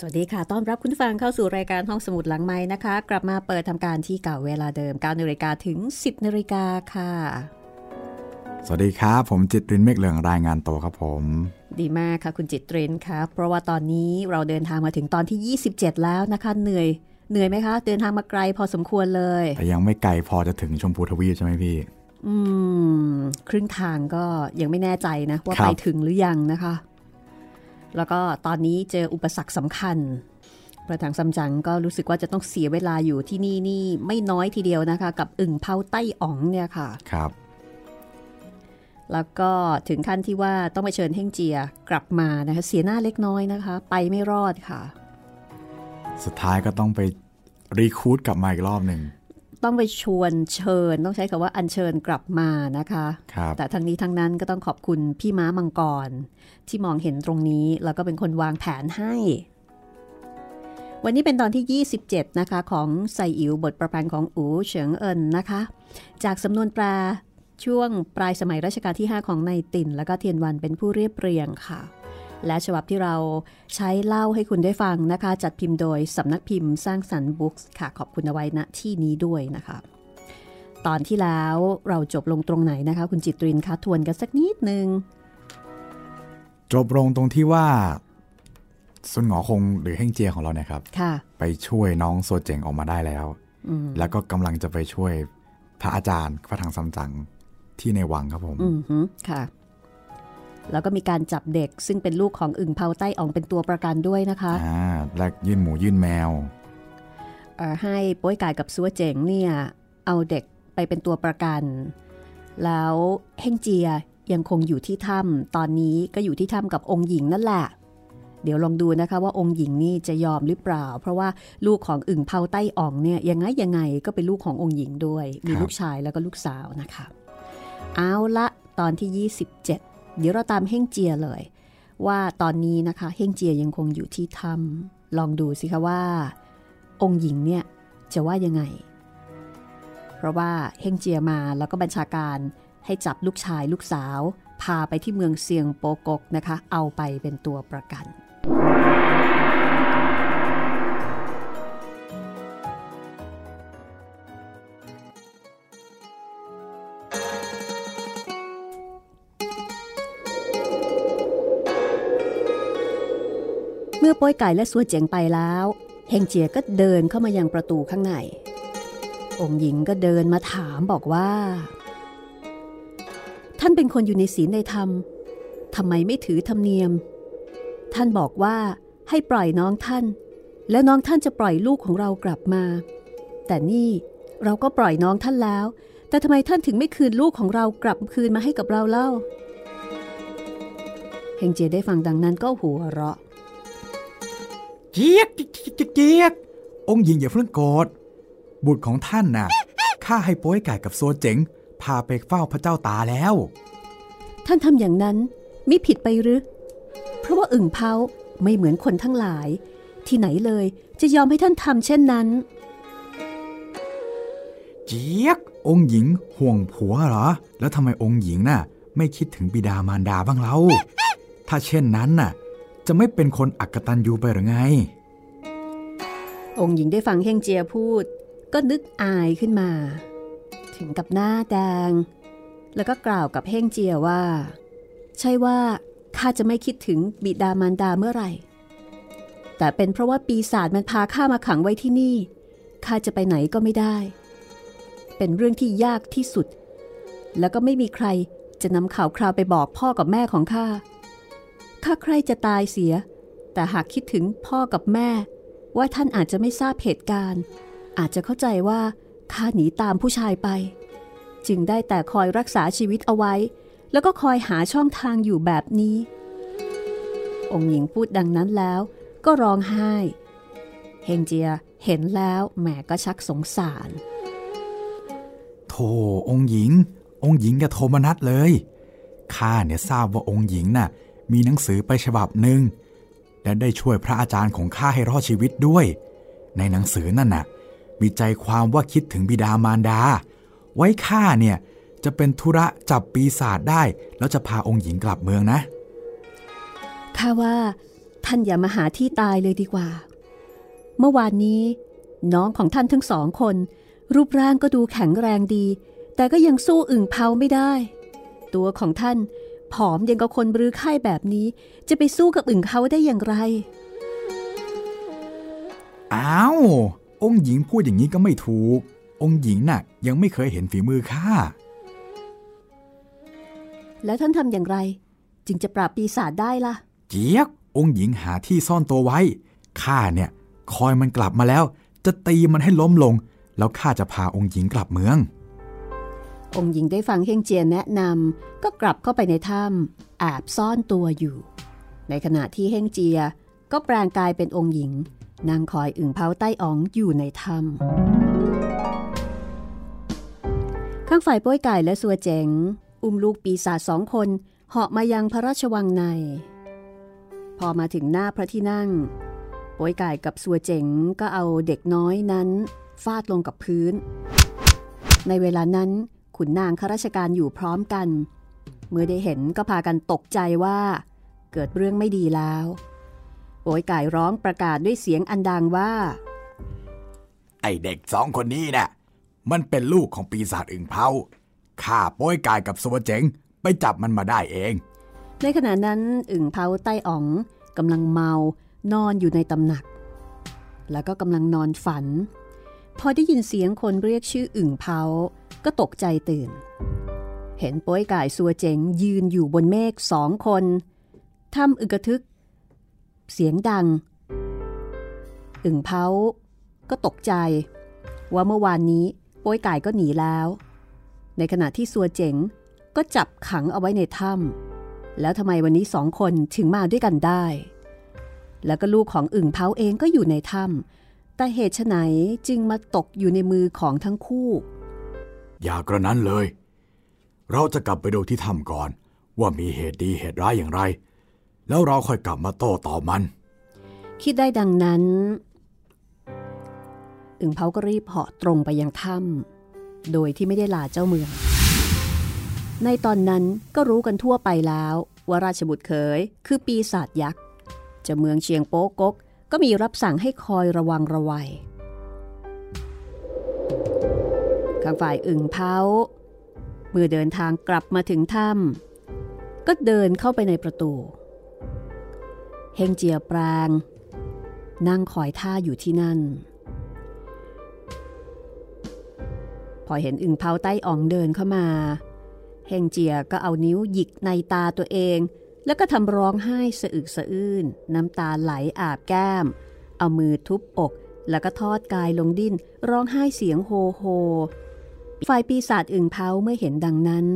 สวัสดีค่ะ ต้อนรับคุณฟังเข้าสู่รายการห้องสมุดหลังไม้นะคะ กลับมาเปิดทำการที่เก่าเวลาเดิม9นาฬิกาถึง 10นาฬิกาค่ะ สวัสดีครับ ผมจิตรินเมฆเหลืองรายงานตัวครับผม ดีมากค่ะ คุณจิตเรนครับเพราะว่าตอนนี้เราเดินทางมาถึงตอนที่ 27 แล้วนะคะเหนื่อยเหนื่อยไหมคะ เดินทางมาไกลพอสมควรเลย แต่ยังไม่ไกลพอจะถึงชมพูทวีปใช่ไหมพี่ อืม ครึ่งทางก็ยังไม่แน่ใจนะ ว่าครับไปถึงหรือยังนะคะ แล้วก็ตอนนี้เจออุปสรรคสำคัญ ประถังซัมจั๋งก็รู้สึกว่าจะต้องเสียเวลาอยู่ที่นี่นี่ไม่น้อยทีเดียวนะคะ กับอึ่งเผาไต้อ๋องเนี่ยค่ะ ครับ แล้วก็ถึงขั้นที่ว่าต้องไปเชิญเฮ่งเจียกลับมานะคะเสียหน้าเล็กน้อยนะคะ ไปไม่รอดค่ะ สุดท้ายก็ต้องไปรีคูดกลับมาอีกรอบหนึ่ง ต้องไปชวนเชิญ ต้องใช้คำว่าอัญเชิญกลับมานะคะครับแต่ทั้งนี้ทั้งนั้นก็ต้องขอบคุณพี่ม้ามังกร ที่มองเห็นตรงนี้ แล้วก็เป็นคนวางแผนให้ วันนี้เป็นตอนที่ 27 นะคะ ของไซอิ๋วบทประพันธ์ของอูเฉิงเอินนะคะ จากสำนวนแปลช่วงปลายสมัยรัชกาลที่ 5 ของนายติ่น แล้วก็เทียนวันเป็นผู้เรียบเรียงค่ะ และฉบับที่เราใช้เล่าให้คุณได้ฟังนะคะ จัดพิมพ์โดยสำนักพิมพ์สร้างสรรค์บุ๊กส์ค่ะ ขอบคุณเอาไว้ณที่นี้ด้วยนะคะ ตอนที่แล้วเราจบลงตรงไหนนะคะ คุณจิตรินคะทวนกันสักนิดนึง จบลงตรงที่ว่าซุนหงอคงหรือเฮ่งเจียของเราเนี่ยครับค่ะ ไปช่วยน้องโซเจ๋งออกมาได้แล้วอืมแล้วก็กำลังจะไปช่วยพระอาจารย์พระถังซัมจั๋งที่ในวังครับผม อืมฮึค่ะ แล้วก็มีการจับเด็กซึ่งเป็นลูกของอึ่งเผาไต้อองเป็นตัวประกันด้วยนะคะอ่าแลกยื่นหมูยื่นแมวเอ่อให้โป้ยกายกับซัวเจ๋งเนี่ยเอาเด็กไปเป็นตัวประกัน แล้วเฮงเจียยังคงอยู่ที่ถ้ำตอนนี้ก็อยู่ที่ถ้ำกับองค์หญิงนั่นแหละ เดี๋ยวลองดูนะคะว่าองค์หญิงนี่จะยอมหรือเปล่า เพราะว่าลูกของอึ่งเผาไต้อ่องเนี่ยยังไงยังไงก็เป็นลูกขององค์หญิงด้วย มีครับลูกชายแล้วก็ลูกสาวนะคะ เอาละตอนที่ 27 เดี๋ยวเราตามเฮ่งเจียเลย ว่าตอนนี้นะคะเฮ่งเจียยังคงอยู่ที่ถ้ำลองดูสิคะว่า องค์หญิงเนี่ยจะว่ายังไง เพราะว่าเฮ่งเจียมาแล้วก็บัญชาการให้จับลูกชายลูกสาว พาไปที่เมืองเซียงโปกกนะคะ เอาไปเป็นตัวประกัน มื่อป้ยไก่และซัวเจ๋งไปแล้วเฮงเจียก็เดินเข้ามายังประตูข้างใน องค์หญิงก็เดินมาถามบอกว่า ท่านเป็นคนอยู่ในศีลในธรรมทำไมไม่ถือธรรมเนียม ท่านบอกว่าให้ปล่อยน้องท่าน แล้วน้องท่านจะปล่อยลูกของเรากลับมา แต่นี่เราก็ปล่อยน้องท่านแล้ว แต่ทำไมท่านถึงไม่คืนลูกของเรากลับคืนมาให้กับเราเล่าเฮงเจียได้ฟังดังนั้นก็หัวเราะ เจี๊ยกเจี๊ยกเจี๊ยกเจี๊ยกองค์หญิงอย่าเพิ่งโกรธบุตรของท่านน่ะข้าให้โป้ยไก่กับโซเจ๋ง พาไปเฝ้าพระเจ้าตาแล้ว ท่านทำอย่างนั้นไม่ผิดไปหรือ เพราะว่าอึ่งเผาไม่เหมือนคนทั้งหลาย ที่ไหนเลยจะยอมให้ท่านทำเช่นนั้น เจี๊ยก องค์หญิงห่วงผัวเหรอ แล้วทำไมองค์หญิงน่ะ ไม่คิดถึงบิดามารดาบ้างเล่าถ้าเช่นนั้นน่ะ จะไม่เป็นคนอักตันยูไปหรือไง องค์หญิงได้ฟังเฮงเจียพูด ก็นึกอายขึ้นมา ถึงกับหน้าแดง แล้วก็กล่าวกับเฮงเจียว่า ใช่ว่าข้าจะไม่คิดถึงบิดามารดาเมื่อไหร่ แต่เป็นเพราะว่าปีศาจมันพาข้ามาขังไว้ที่นี่ข้าจะไปไหนก็ไม่ได้ เป็นเรื่องที่ยากที่สุด แล้วก็ไม่มีใครจะนำข่าวคราวไปบอกพ่อกับแม่ของข้า ข้าใครจะตายเสีย แต่หากคิดถึงพ่อกับแม่ ว่าท่านอาจจะไม่ทราบเหตุการณ์ อาจจะเข้าใจว่าข้าหนีตามผู้ชายไป จึงได้แต่คอยรักษาชีวิตเอาไว้ แล้วก็คอยหาช่องทางอยู่แบบนี้ องค์หญิงพูดดังนั้นแล้ว ก็ร้องไห้เฮงเจียเห็นแล้วแหมก็ชักสงสาร โธ่องค์หญิง องค์หญิงอย่าโทรมานัดเลยข้าเนี่ยทราบว่าองค์หญิงน่ะ มีหนังสือไปฉบับหนึ่งและได้ช่วยพระอาจารย์ของข้าให้รอดชีวิตด้วย ในหนังสือนั่นน่ะ มีใจความว่าคิดถึงบิดามารดา ไว้ข้าเนี่ยจะเป็นธุระจับปีศาจได้ แล้วจะพาองค์หญิงกลับเมืองนะข้าว่า ท่านอย่ามาหาที่ตายเลยดีกว่า เมื่อวานนี้ น้องของท่านทั้งสองคน รูปร่างก็ดูแข็งแรงดี แต่ก็ยังสู้อึ่งเผาไม่ได้ ตัวของท่าน ผอมยังกับคนรื้อไข้แบบนี้ จะไปสู้กับอึ่งเขาได้อย่างไร อ้าว องค์หญิงพูดอย่างนี้ก็ไม่ถูก องค์หญิงน่ะยังไม่เคยเห็นฝีมือข้า แล้วท่านทำอย่างไร จึงจะปราบปีศาจได้ล่ะ เจี๊ยก องค์หญิงหาที่ซ่อนตัวไว้ ข้าเนี่ย คอยมันกลับมาแล้ว จะตีมันให้ล้มลง แล้วข้าจะพาองค์หญิงกลับเมือง องค์หญิงได้ฟังเฮงเจียนแนะนำก็กลับเข้าไปในถ้ำแอบซ่อนตัวอยู่ ในขณะที่เฮงเจียก็แปลงกายเป็นองค์หญิงนางคอยอึ่งเผาใต้อ๋องอยู่ในถ้ำข้างฝ่ายป้วยไก่และสัวเจ๋ง อุ้มลูกปีศาจสองคนเหาะมายังพระราชวังใน พอมาถึงหน้าพระที่นั่งป้วยไก่กับสัวเจ๋งก็เอาเด็กน้อยนั้น ฟาดลงกับพื้น ในเวลานั้น ขุนนางข้าราชการอยู่พร้อมกัน เมื่อได้เห็นก็พากันตกใจว่า เกิดเรื่องไม่ดีแล้วโอยไก่ร้องประกาศด้วยเสียงอันดังว่า ไอเด็กสองคนนี้น่ะมันเป็นลูกของปีศาจอึ่งเผาข้าโป้ยกายกับสวเจ๋งไปจับมันมาได้เอง ในขณะนั้นอึ่งเผาใต้อ๋องกำลังเมานอนอยู่ในตำหนัก แล้วก็กำลังนอนฝัน พอได้ยินเสียงคนเรียกชื่ออึ่งเผา ก็ตกใจตื่น เห็นป้ยก่ายสัวเจ๋งยืนอยู่บนเมฆสองคนทำอึกทึก เสียงดัง อึ่งเผาก็ตกใจ ว่าเมื่อวานนี้ป้ยก่ายก็หนีแล้ว ในขณะที่สัวเจ๋งก็จับขังเอาไว้ในถ้ำแล้วทำไมวันนี้สองคนถึงมาด้วยกันได้ แล้วก็ลูกของอึ่งเผาเองก็อยู่ในถ้ำแต่เหตุไฉนจึงมาตกอยู่ในมือของทั้งคู่ อย่ากระนั้นเลย เราจะกลับไปดูที่ถ้ำก่อน ว่ามีเหตุดีเหตุร้ายอย่างไร แล้วเราค่อยกลับมาโต้ตอบมัน คิดได้ดังนั้น อึ่งเผาก็รีบเหาะตรงไปยังถ้ำโดยที่ไม่ได้ลาเจ้าเมือง ในตอนนั้นก็รู้กันทั่วไปแล้วว่าราชบุตรเขยคือปีศาจยักษ์เจ้าเมืองเชียงโป๊กกก็มีรับสั่งให้คอยระวังระวัยางฝ่ายอึ่งเผาเมื่อเดินทางกลับมาถึงถ้ำก็เดินเข้าไปในประตู เฮงเจียปราง นั่งคอยท่าอยู่ที่นั่น พอเห็นอึ่งเผาใต้อ่องเดินเข้ามา เฮงเจียก็เอานิ้วหยิกในตาตัวเอง แล้วก็ทำร้องไห้สะอึกสะอื้นน้ำตาไหลอาบแก้ม เอามือทุบอกแล้วก็ทอดกายลงดิ้นร้องไห้เสียงโฮโฮ ฝ่ายปีศาจอึ่งเผาเมื่อเห็นดังนั้น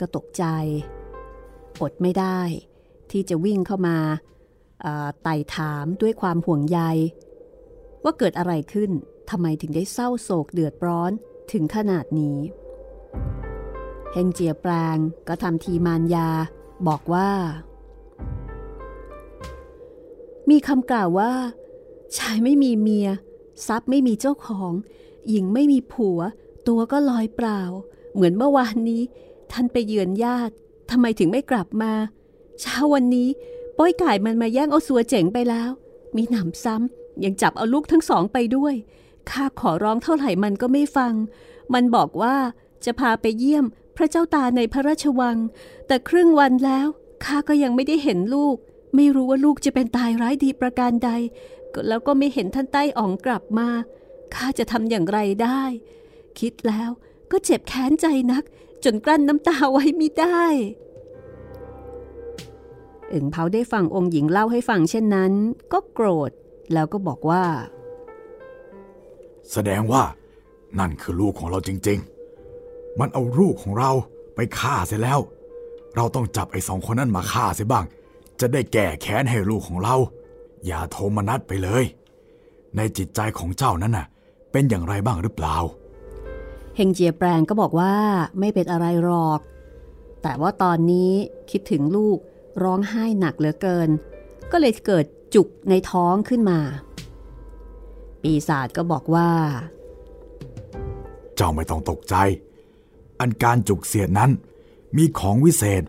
ก็ตกใจ อดไม่ได้ ที่จะวิ่งเข้ามาไต่ถามด้วยความห่วงใย ว่าเกิดอะไรขึ้นทำไมถึงได้เศร้าโศกเดือดร้อนถึงขนาดนี้ เฮงเจียแปรางก็ทำทีมานยา บอกว่า มีคำกล่าวว่า ชายไม่มีเมีย ทรัพย์ไม่มีเจ้าของ หญิงไม่มีผัว ตัวก็ลอยเปล่า เหมือนเมื่อวานนี้ ท่านไปเยือนญาติทำไมถึงไม่กลับมา เช้าวันนี้ ป้อยไก่มันมาแย่งเอาสัวเจ๋งไปแล้ว มีหนำซ้ำยังจับเอาลูกทั้งสองไปด้วยข้าขอร้องเท่าไหร่มันก็ไม่ฟัง มันบอกว่าจะพาไปเยี่ยมพระเจ้าตาในพระราชวัง แต่ครึ่งวันแล้วข้าก็ยังไม่ได้เห็นลูก ไม่รู้ว่าลูกจะเป็นตายร้ายดีประการใด แล้วก็ไม่เห็นท่านใต้อ่องกลับมาข้าจะทำอย่างไรได้ คิดแล้วก็เจ็บแค้นใจนัก จนกลั้นน้ำตาไว้ไม่ได้อึ่งเผาได้ฟังองค์หญิงเล่าให้ฟังเช่นนั้น ก็โกรธแล้วก็บอกว่า แสดงว่า นั่นคือลูกของเราจริง ๆ มันเอาลูกของเราไปฆ่าเสียแล้ว เราต้องจับไอ้สองคนนั้นมาฆ่าเสียบ้าง จะได้แก้แค้นให้ลูกของเรา อย่าโทมนัดไปเลย ในจิตใจของเจ้านั้นน่ะ เป็นอย่างไรบ้างหรือเปล่า เฮงเจียแปลงก็บอกว่าไม่เป็นอะไรหรอก แต่ว่าตอนนี้คิดถึงลูกร้องไห้หนักเหลือเกิน ก็เลยเกิดจุกในท้องขึ้นมา ปีศาจก็บอกว่า เจ้าไม่ต้องตกใจ อันการจุกเสียดนั้น มีของวิเศษ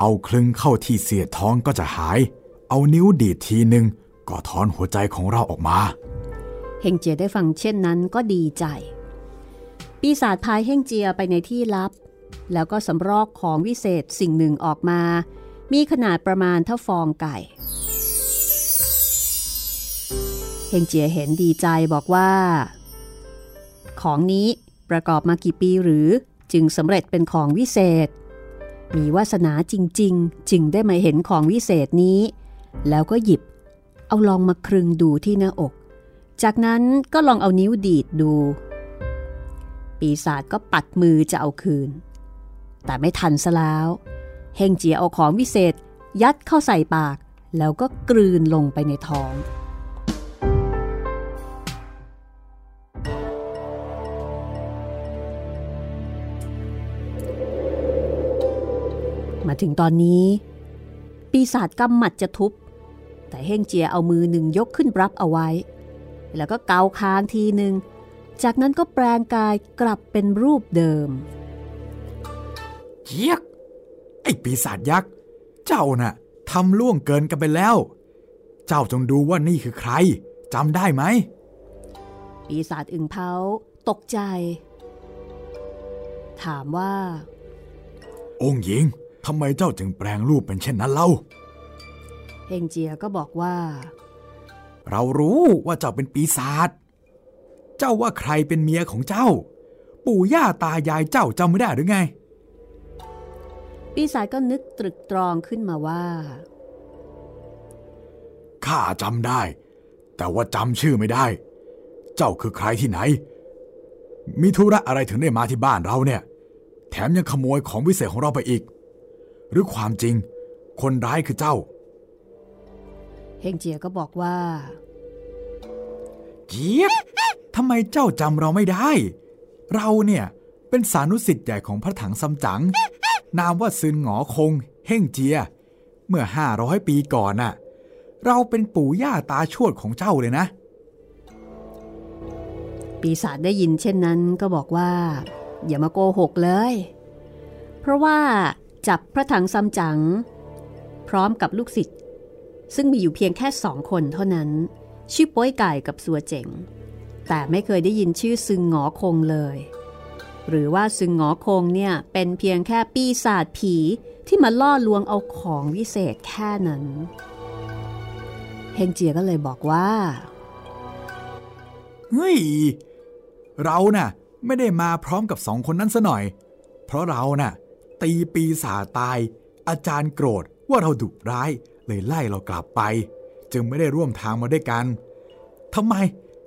เอาคลึงเข้าที่เสียดท้องก็จะหาย เอานิ้วดีดทีหนึ่งก็ถอนหัวใจของเราออกมา เฮงเจียได้ฟังเช่นนั้นก็ดีใจ ปีศาจพายเฮงเจียไปในที่ลับ แล้วก็สำรอกของวิเศษสิ่งหนึ่งออกมา มีขนาดประมาณเท่าฟองไก่ เฮงเจียเห็นดีใจบอกว่า ของนี้ประกอบมากี่ปีหรือจึงสำเร็จเป็นของวิเศษ มีวาสนาจริง ๆ จึงได้มาเห็นของวิเศษนี้ แล้วก็หยิบ เอาลองมาครึงดูที่หน้าอก จากนั้นก็ลองเอานิ้วดีดดู ปีศาจก็ปัดมือจะเอาคืน แต่ไม่ทันซะแล้ว เฮงเจียเอาของวิเศษยัดเข้าใส่ปาก แล้วก็กลืนลงไปในท้อง มาถึงตอนนี้ ปีศาจกำหมัดจะทุบ แต่เฮงเจียเอามือหนึ่งยกขึ้นรับเอาไว้ แล้วก็เกาค้างทีหนึ่ง จากนั้นก็แปลงกายกลับเป็นรูปเดิมเยียกไอ้ปีศาจยักษ์ เจ้าน่ะทำล่วงเกินกันไปแล้ว เจ้าจงดูว่านี่คือใครจำได้ไหม ปีศาจอึ่งเผาตกใจ ถามว่า องค์หญิงทำไมเจ้าจึงแปลงรูปเป็นเช่นนั้นเล่าเฮงเจียก็บอกว่า เรารู้ว่าเจ้าเป็นปีศาจ เจ้าว่าใครเป็นเมียของเจ้า ปู่ย่าตายายเจ้าจำไม่ได้หรือไง ปีศาจก็นึกตรึกตรองขึ้นมาว่า ข้าจำได้ แต่ว่าจำชื่อไม่ได้ เจ้าคือใครที่ไหน มีธุระอะไรถึงได้มาที่บ้านเราเนี่ย แถมยังขโมยของวิเศษของเราไปอีก หรือความจริง คนร้ายคือเจ้า เฮงเจียก็บอกว่า เจี๊ยบ ทำไมเจ้าจำเราไม่ได้ เราเนี่ยเป็นสานุสิทธิ์ใหญ่ของพระถังซัมจั๋งนามว่าซึนหงอคง เฮ่งเจีย เมื่อห้าร้อยปีก่อนน่ะ เราเป็นปู่ย่าตาชวดของเจ้าเลยนะ ปีศาจได้ยินเช่นนั้นก็บอกว่า อย่ามาโกหกเลย เพราะว่าจับพระถังซัมจั๋งพร้อมกับลูกศิษย์ซึ่งมีอยู่เพียงแค่สองคนเท่านั้น ชื่อป้ยไก่กับสัวเจ๋ง แต่ไม่เคยได้ยินชื่อซึงหงอคงเลย หรือว่าซึงหงอคงเนี่ยเป็นเพียงแค่ปีศาจผีที่มาล่อลวงเอาของวิเศษแค่นั้น เฮงเจียก็เลยบอกว่าเฮ้ยเราน่ะไม่ได้มาพร้อมกับสองคนนั้นซะหน่อย เพราะเราน่ะ ตีปีศาจตาย อาจารย์โกรธว่าเราดุร้ายเลยไล่เรากลับไป จึงไม่ได้ร่วมทางมาด้วยกันทำไม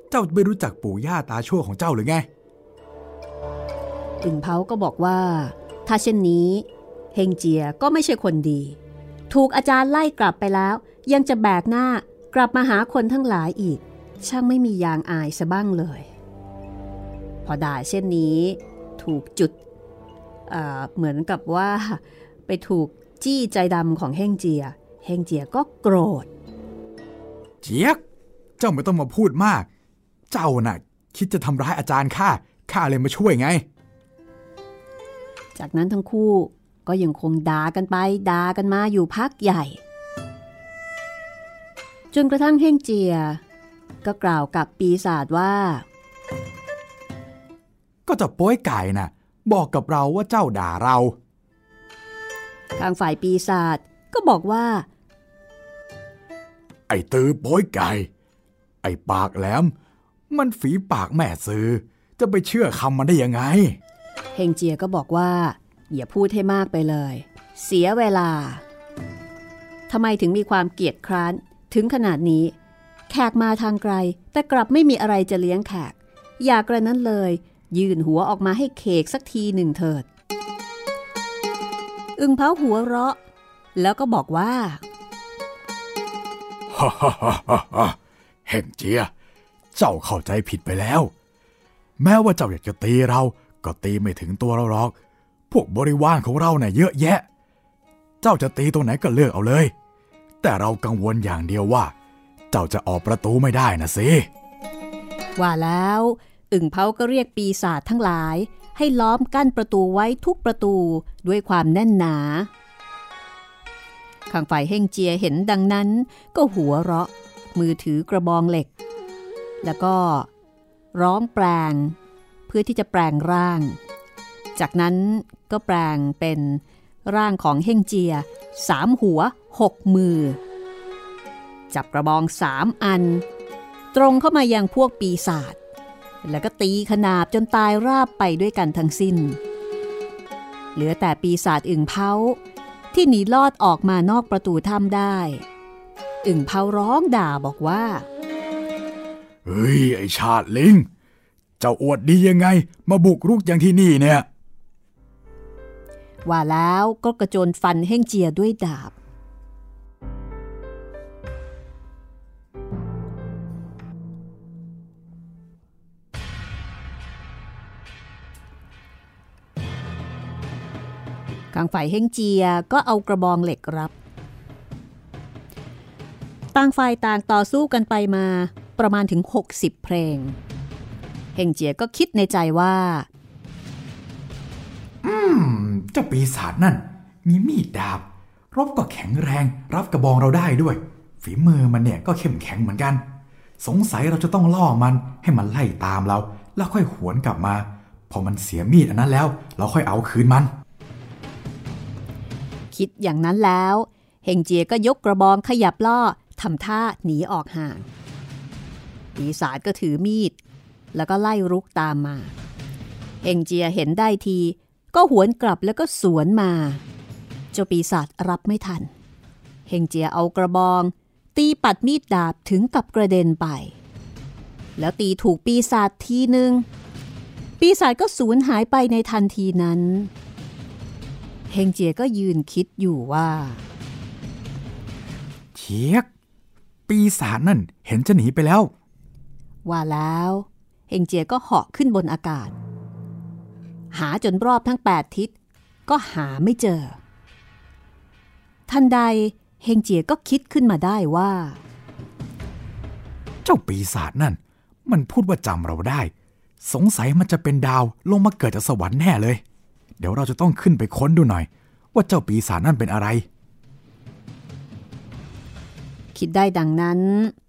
เจ้าไม่รู้จักปู่ย่าตาชั่วของเจ้าหรือไงอึ่งเผาก็บอกว่า ถ้าเช่นนี้เฮงเจียก็ไม่ใช่คนดี ถูกอาจารย์ไล่กลับไปแล้ว ยังจะแบกหน้ากลับมาหาคนทั้งหลายอีก ช่างไม่มียางอายซะบ้างเลย พอด่าเช่นนี้ ถูกจุดเเหมือนกับว่าไปถูกจี้ใจดำของเฮงเจีย เฮงเจียก็โกรธ เจี๊ยก เจ้าไม่ต้องมาพูดมาก เจ้าน่ะ คิดจะทำร้ายอาจารย์ข้าข้าเลยมาช่วยไง จากนั้นทั้งคู่ก็ยังคงด่ากันไปด่ากันมาอยู่พักใหญ่ จนกระทั่งเฮงเจีย ก็กล่าวกับปีศาจว่า ก็จะโป้ยไก่น่ะบอกกับเราว่าเจ้าด่าเรา ทางฝ่ายปีศาจก็บอกว่า ไอ้ตือโป้ยไก่ ไอ้ปากแหลม มันฝีปากแม่ซื้อ จะไปเชื่อคำมันได้ยังไง เฮงเจียก็บอกว่า อย่าพูดให้มากไปเลย เสียเวลาทำไมถึงมีความเกียดคร้านถึงขนาดนี้ แขกมาทางไกล แต่กลับไม่มีอะไรจะเลี้ยงแขก อย่ากระนั้นเลย ยื่นหัวออกมาให้เคกสักทีหนึ่งเถิด อึงเผาหัวเราะ แล้วก็บอกว่าฮ่าฮ่าฮ่าฮ่าฮ่าเห็นเจีย เจ้าเข้าใจผิดไปแล้ว แม้ว่าเจ้าอยากจะตีเรา ก็ตีไม่ถึงตัวเราหรอก พวกบริวารของเราเนี่ยเยอะแยะ เจ้าจะตีตรงไหนก็เลือกเอาเลย แต่เรากังวลอย่างเดียวว่า เจ้าจะออกประตูไม่ได้นะสิ ว่าแล้ว อึ่งเผาก็เรียกปีศาจทั้งหลาย ให้ล้อมกั้นประตูไว้ทุกประตูด้วยความแน่นหนาข้างฝ่ายเฮงเจียเห็นดังนั้น ก็หัวเราะ มือถือกระบองเหล็ก แล้วก็ร้องแปลง เพื่อที่จะแปลงร่าง จากนั้นก็แปลงเป็นร่างของเฮงเจียสามหัวหกมือ จับกระบองสามอัน ตรงเข้ามายังพวกปีศาจแล้วก็ตีขนาบจนตายราบไปด้วยกันทั้งสิ้น เหลือแต่ปีศาจอึ่งเผาที่หนีลอดออกมานอกประตูถ้ำได้ อึ่งเผาร้องด่าบอกว่า เฮ้ย ไอชาติลิง เจ้าอวดดียังไง มาบุกรุกอย่างที่นี่เนี่ย ว่าแล้วก็กระโจนฟันเฮ่งเจียด้วยดาบ กลางฝ่ายเฮ่งเจียก็เอากระบองเหล็กรับ ต่างฝ่ายต่างต่อสู้กันไปมา ประมาณถึง 60 เพลง เฮ่งเจียก็คิดในใจว่า อืม เจ้าปีศาจนั่น มีมีดดาบ รบก็แข็งแรง รับกระบองเราได้ด้วย ฝีมือมันเนี่ยก็เข้มแข็งเหมือนกัน สงสัยเราจะต้องล่อมันให้มันไล่ตามเรา แล้วค่อยหวนกลับมา พอมันเสียมีดอันนั้นแล้ว เราค่อยเอาคืนมัน คิดอย่างนั้นแล้วเฮงเจียก็ยกกระบองขยับล่อทำท่าหนีออกห่าง ปีศาจก็ถือมีด แล้วก็ไล่รุกตามมาเฮงเจียเห็นได้ที ก็หวนกลับแล้วก็สวนมา เจ้าปีศาจรับไม่ทันเฮงเจียเอากระบอง ตีปัดมีดดาบถึงกับกระเด็นไป แล้วตีถูกปีศาจทีหนึ่งปีศาจก็สูญหายไปในทันทีนั้นเฮงเจียก็ยืนคิดอยู่ว่าเชียกปีศาจนั่นเห็นจะหนีไปแล้ว ว่าแล้วเฮงเจียก็เหาะขึ้นบนอากาศ หาจนรอบทั้ง 8 ทิศก็หาไม่เจอ ทันใดเฮงเจียก็คิดขึ้นมาได้ว่า เจ้าปีศาจนั่น มันพูดว่าจำเราได้ สงสัยมันจะเป็นดาวลงมาเกิดจากสวรรค์แน่เลย เดี๋ยวเราจะต้องขึ้นไปค้นดูหน่อย ว่าเจ้าปีศาจนั่นเป็นอะไร คิดได้ดังนั้นเ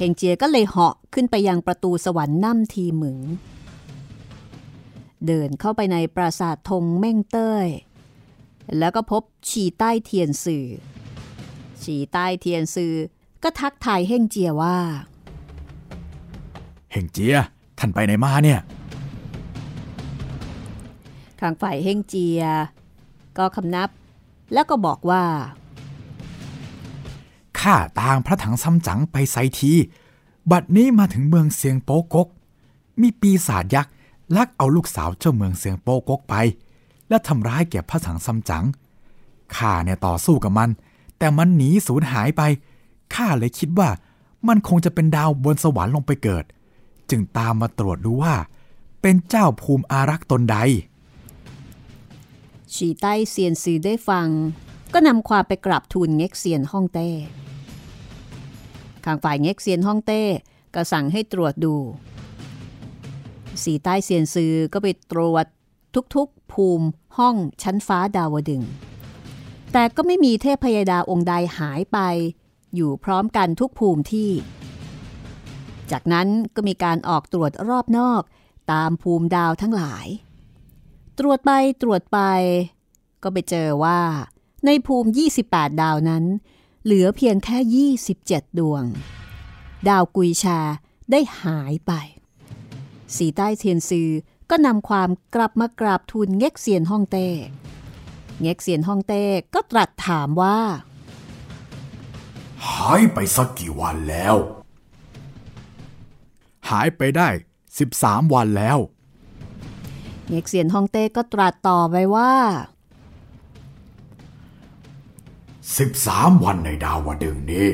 ฮงเจียก็เลยเหาะขึ้นไปยังประตูสวรรค์น้ำทีหมึง เดินเข้าไปในปราสาทธงเม่งเต้ย แล้วก็พบฉีใต้เทียนสื่อ ฉีใต้เทียนสื่อก็ทักทายเฮงเจียว่า เฮงเจีย ท่านไปไหนมาเนี่ยข้างฝ่ายเฮงเจีย ก็คำนับแล้วก็บอกว่า ข้าตางพระถังซัมจั๋งไปไซที บัดนี้มาถึงเมืองเซียงโปกก มีปีศาจยักษ์ลักเอาลูกสาวเจ้าเมืองเซียงโปกกไป และทำร้ายแก่พระถังซัมจั๋งข้าเนี่ยต่อสู้กับมัน แต่มันหนีสูญหายไปข้าเลยคิดว่ามันคงจะเป็นดาวบนสวรรค์ลงไปเกิด จึงตามมาตรวจดูว่า เป็นเจ้าภูมิอารักษ์ตนใดฉีใต้เซียนซือได้ฟัง ก็นำความไปกราบทูลเง็กเซียนฮ่องเต้ ข้างฝ่ายเง็กเซียนฮ่องเต้ก็สั่งให้ตรวจดู สีใต้เซียนซือก็ไปตรวจทุกๆ ภูมิห้องชั้นฟ้าดาวดึง แต่ก็ไม่มีเทพพยดาองค์ใดหายไป อยู่พร้อมกันทุกภูมิที่ จากนั้นก็มีการออกตรวจรอบนอกตามภูมิดาวทั้งหลาย ตรวจไปตรวจไป ก็ไปเจอว่า ในภูมิ 28 ดาวนั้น เหลือเพียงแค่ 27 ดวง ดาวกุยชาได้หายไป สีใต้เทียนซือก็นำความกลับมากราบทูลเง็กเซียนฮ่องเต้ เง็กเซียนฮ่องเต้ก็ตรัสถามว่า หายไปสักกี่วันแล้ว หายไปได้ 13 วันแล้ว เง็กเซียนฮ่องเต้ก็ตรัสต่อไปว่า 13วันในดาวดึงนี้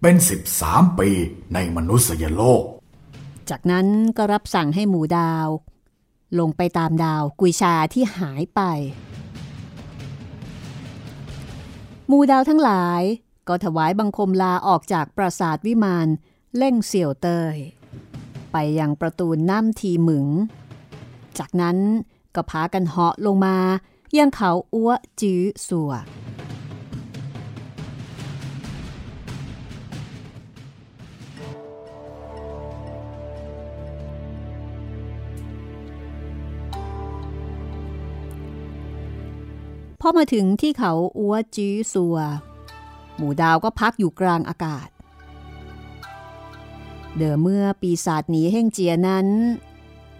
เป็น13ปีในมนุษยโลก จากนั้นก็รับสั่งให้หมู่ดาว ลงไปตามดาวกุยชาที่หายไป หมู่ดาวทั้งหลายก็ถวายบังคมลาออกจากปราสาทวิมานเล่งเสี่ยวเตย ไปยังประตูน้ำทีหมึง จากนั้นก็พากันเหาะลงมายังเขาอ้วจื้อสัว พอมาถึงที่เขาอัวจีซัว หมูดาวก็พักอยู่กลางอากาศ เดิมเมื่อปีศาจหนีเฮ่งเจียนั้น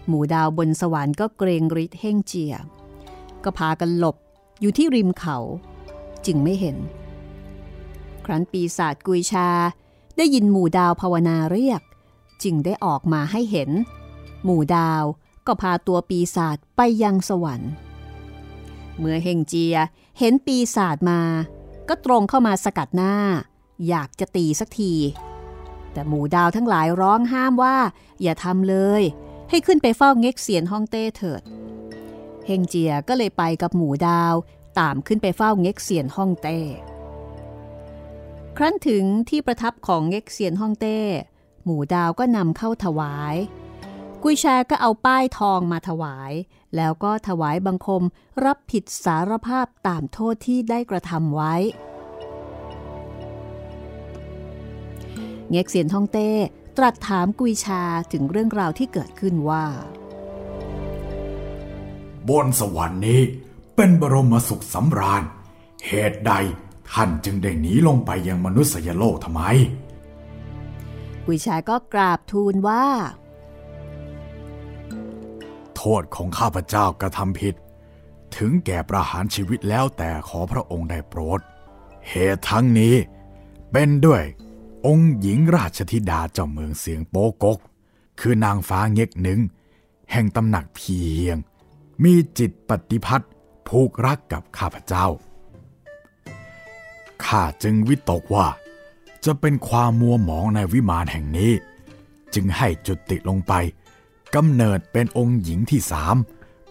หมูดาวบนสวรรค์ก็เกรงฤทธิ์เฮ่งเจีย ก็พากันหลบอยู่ที่ริมเขา จึงไม่เห็น ครั้นปีศาจกุยชาได้ยินหมู่ดาวภาวนาเรียก จึงได้ออกมาให้เห็น หมู่ดาวก็พาตัวปีศาจไปยังสวรรค์ เมื่อเฮงเจียเห็นปีศาจมา ก็ตรงเข้ามาสกัดหน้า อยากจะตีสักที แต่หมู่ดาวทั้งหลายร้องห้ามว่า อย่าทำเลย ให้ขึ้นไปเฝ้าเง็กเสียนฮ่องเต้เถิด เฮงเจียก็เลยไปกับหมู่ดาวตามขึ้นไปเฝ้าเง็กเสียนฮ่องเต้ ครั้นถึงที่ประทับของเง็กเซียนฮ่องเต้ หมู่ดาวก็นำเข้าถวาย กุยแชก็เอาป้ายทองมาถวาย แล้วก็ถวายบังคมรับผิดสารภาพตามโทษที่ได้กระทำไว้เง็กเซียนฮ่องเต้ตรัสถามกุยชาถึงเรื่องราวที่เกิดขึ้นว่า บนสวรรค์นี้เป็นบรมสุขสำราญ เหตุใดท่านจึงได้หนีลงไปยังมนุษยโลกทำไม กุยชาก็กราบทูลว่า โทษของข้าพเจ้ากระทำผิด ถึงแก่ประหารชีวิตแล้วแต่ขอพระองค์ได้โปรด เหตุทั้งนี้ เป็นด้วยองค์หญิงราชธิดาเจ้าเมืองเสียงโปกก คือนางฟ้าเง็กหนึ่ง แห่งตำหนักเพียง มีจิตปฏิพัทธ์ผูกรักกับข้าพเจ้า ข้าจึงวิตกว่า จะเป็นความมัวหมองในวิมานแห่งนี้ จึงให้จุดติลงไป กำเนิดเป็นองค์หญิงที่สาม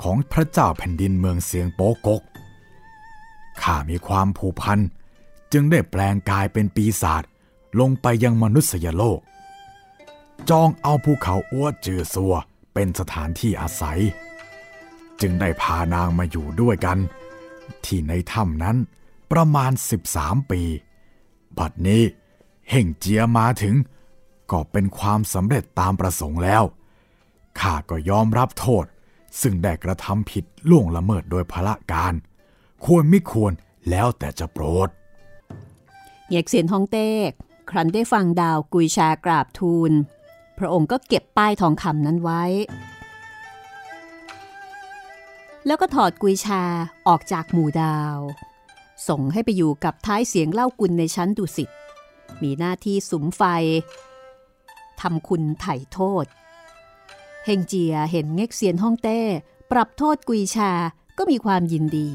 ของพระเจ้าแผ่นดินเมืองเสียงโปกก ข้ามีความผูกพัน จึงได้แปลงกายเป็นปีศาจลงไปยังมนุษยโลก จองเอาภูเขาอ้วจือซัวเป็นสถานที่อาศัย จึงได้พานางมาอยู่ด้วยกัน ที่ในถ้ำนั้นประมาณ 13 ปี บัดนี้เฮ่งเจียมาถึง ก็เป็นความสำเร็จตามประสงค์แล้ว ข้าก็ยอมรับโทษ ซึ่งได้กระทำผิดล่วงละเมิดโดยพละการ ควรไม่ควรแล้วแต่จะโปรดเหยกเสียนฮองเต้ครั้นได้ฟังดาวกุยชากราบทูล พระองค์ก็เก็บป้ายทองคำนั้นไว้ แล้วก็ถอดกุยชาออกจากหมู่ดาว ส่งให้ไปอยู่กับท้ายเสียงเล่ากุลในชั้นดุสิตมีหน้าที่สุมไฟทำคุณไถ่โทษ เฮงเจียเห็นเง็กเซียนฮ่องเต้ ปรับโทษกุยชาก็มีความยินดี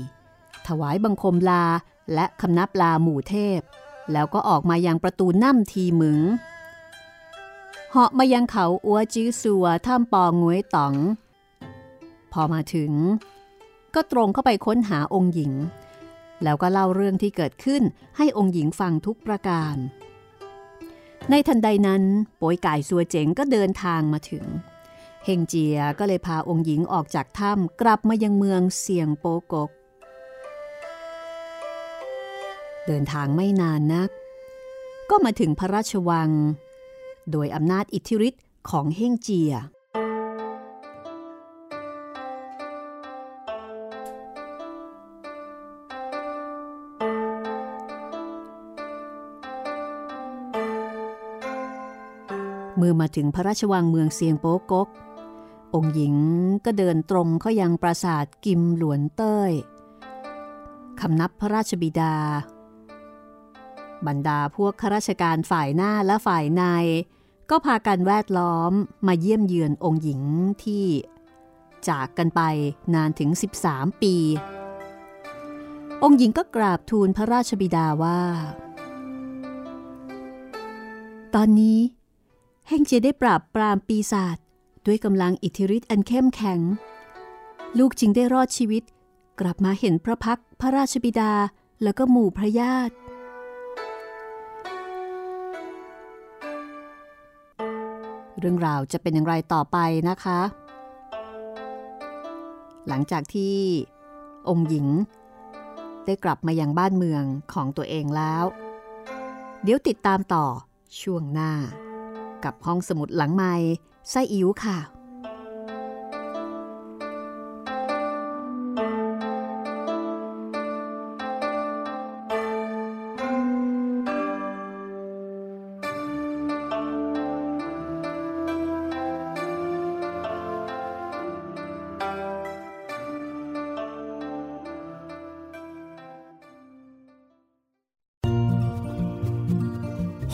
ถวายบังคมลาและคำนับลาหมู่เทพ แล้วก็ออกมายังประตูน้ำทีมึงเหาะมายังเขาอัวจื้อซัวท่ามปองงวยต๋อง พอมาถึง ก็ตรงเข้าไปค้นหาองค์หญิง แล้วก็เล่าเรื่องที่เกิดขึ้นให้องค์หญิงฟังทุกประการ ในทันใดนั้น โปยก่ายซัวเจ๋งก็เดินทางมาถึง ฮงเจียก็เลยพาองค์หญิงออกจากถ้ำกลับมายังเมืองเสียงโปกก เดินทางไม่นานนัก ก็มาถึงพระราชวัง โดยอำนาจอิทธิฤทธิ์ของเฮงเจีย เมื่อมาถึงพระราชวังเมืองเซียงโป๊กก องค์หญิงก็เดินตรงเข้ายังปราสาทกิมหลวนเต้ยคำนับพระราชบิดา บรรดาพวกข้าราชการฝ่ายหน้าและฝ่ายใน ก็พากันแวดล้อมมาเยี่ยมเยือนองค์หญิงที่ จากกันไปนานถึง 13 ปี องค์หญิงก็กราบทูลพระราชบิดาว่า ตอนนี้เฮงเจยได้ปราบปรามปีศาจ ด้วยกำลังอิทธิฤทธิ์อันเข้มแข็ง ลูกจึงได้รอดชีวิต กลับมาเห็นพระพักพระราชบิดาแล้วก็หมู่พระญาติ เรื่องราวจะเป็นอย่างไรต่อไปนะคะ หลังจากที่องค์หญิง ได้กลับมายังบ้านเมืองของตัวเองแล้ว เดี๋ยวติดตามต่อช่วงหน้า กับห้องสมุดหลังไม้ ไส้อิ๋วค่ะ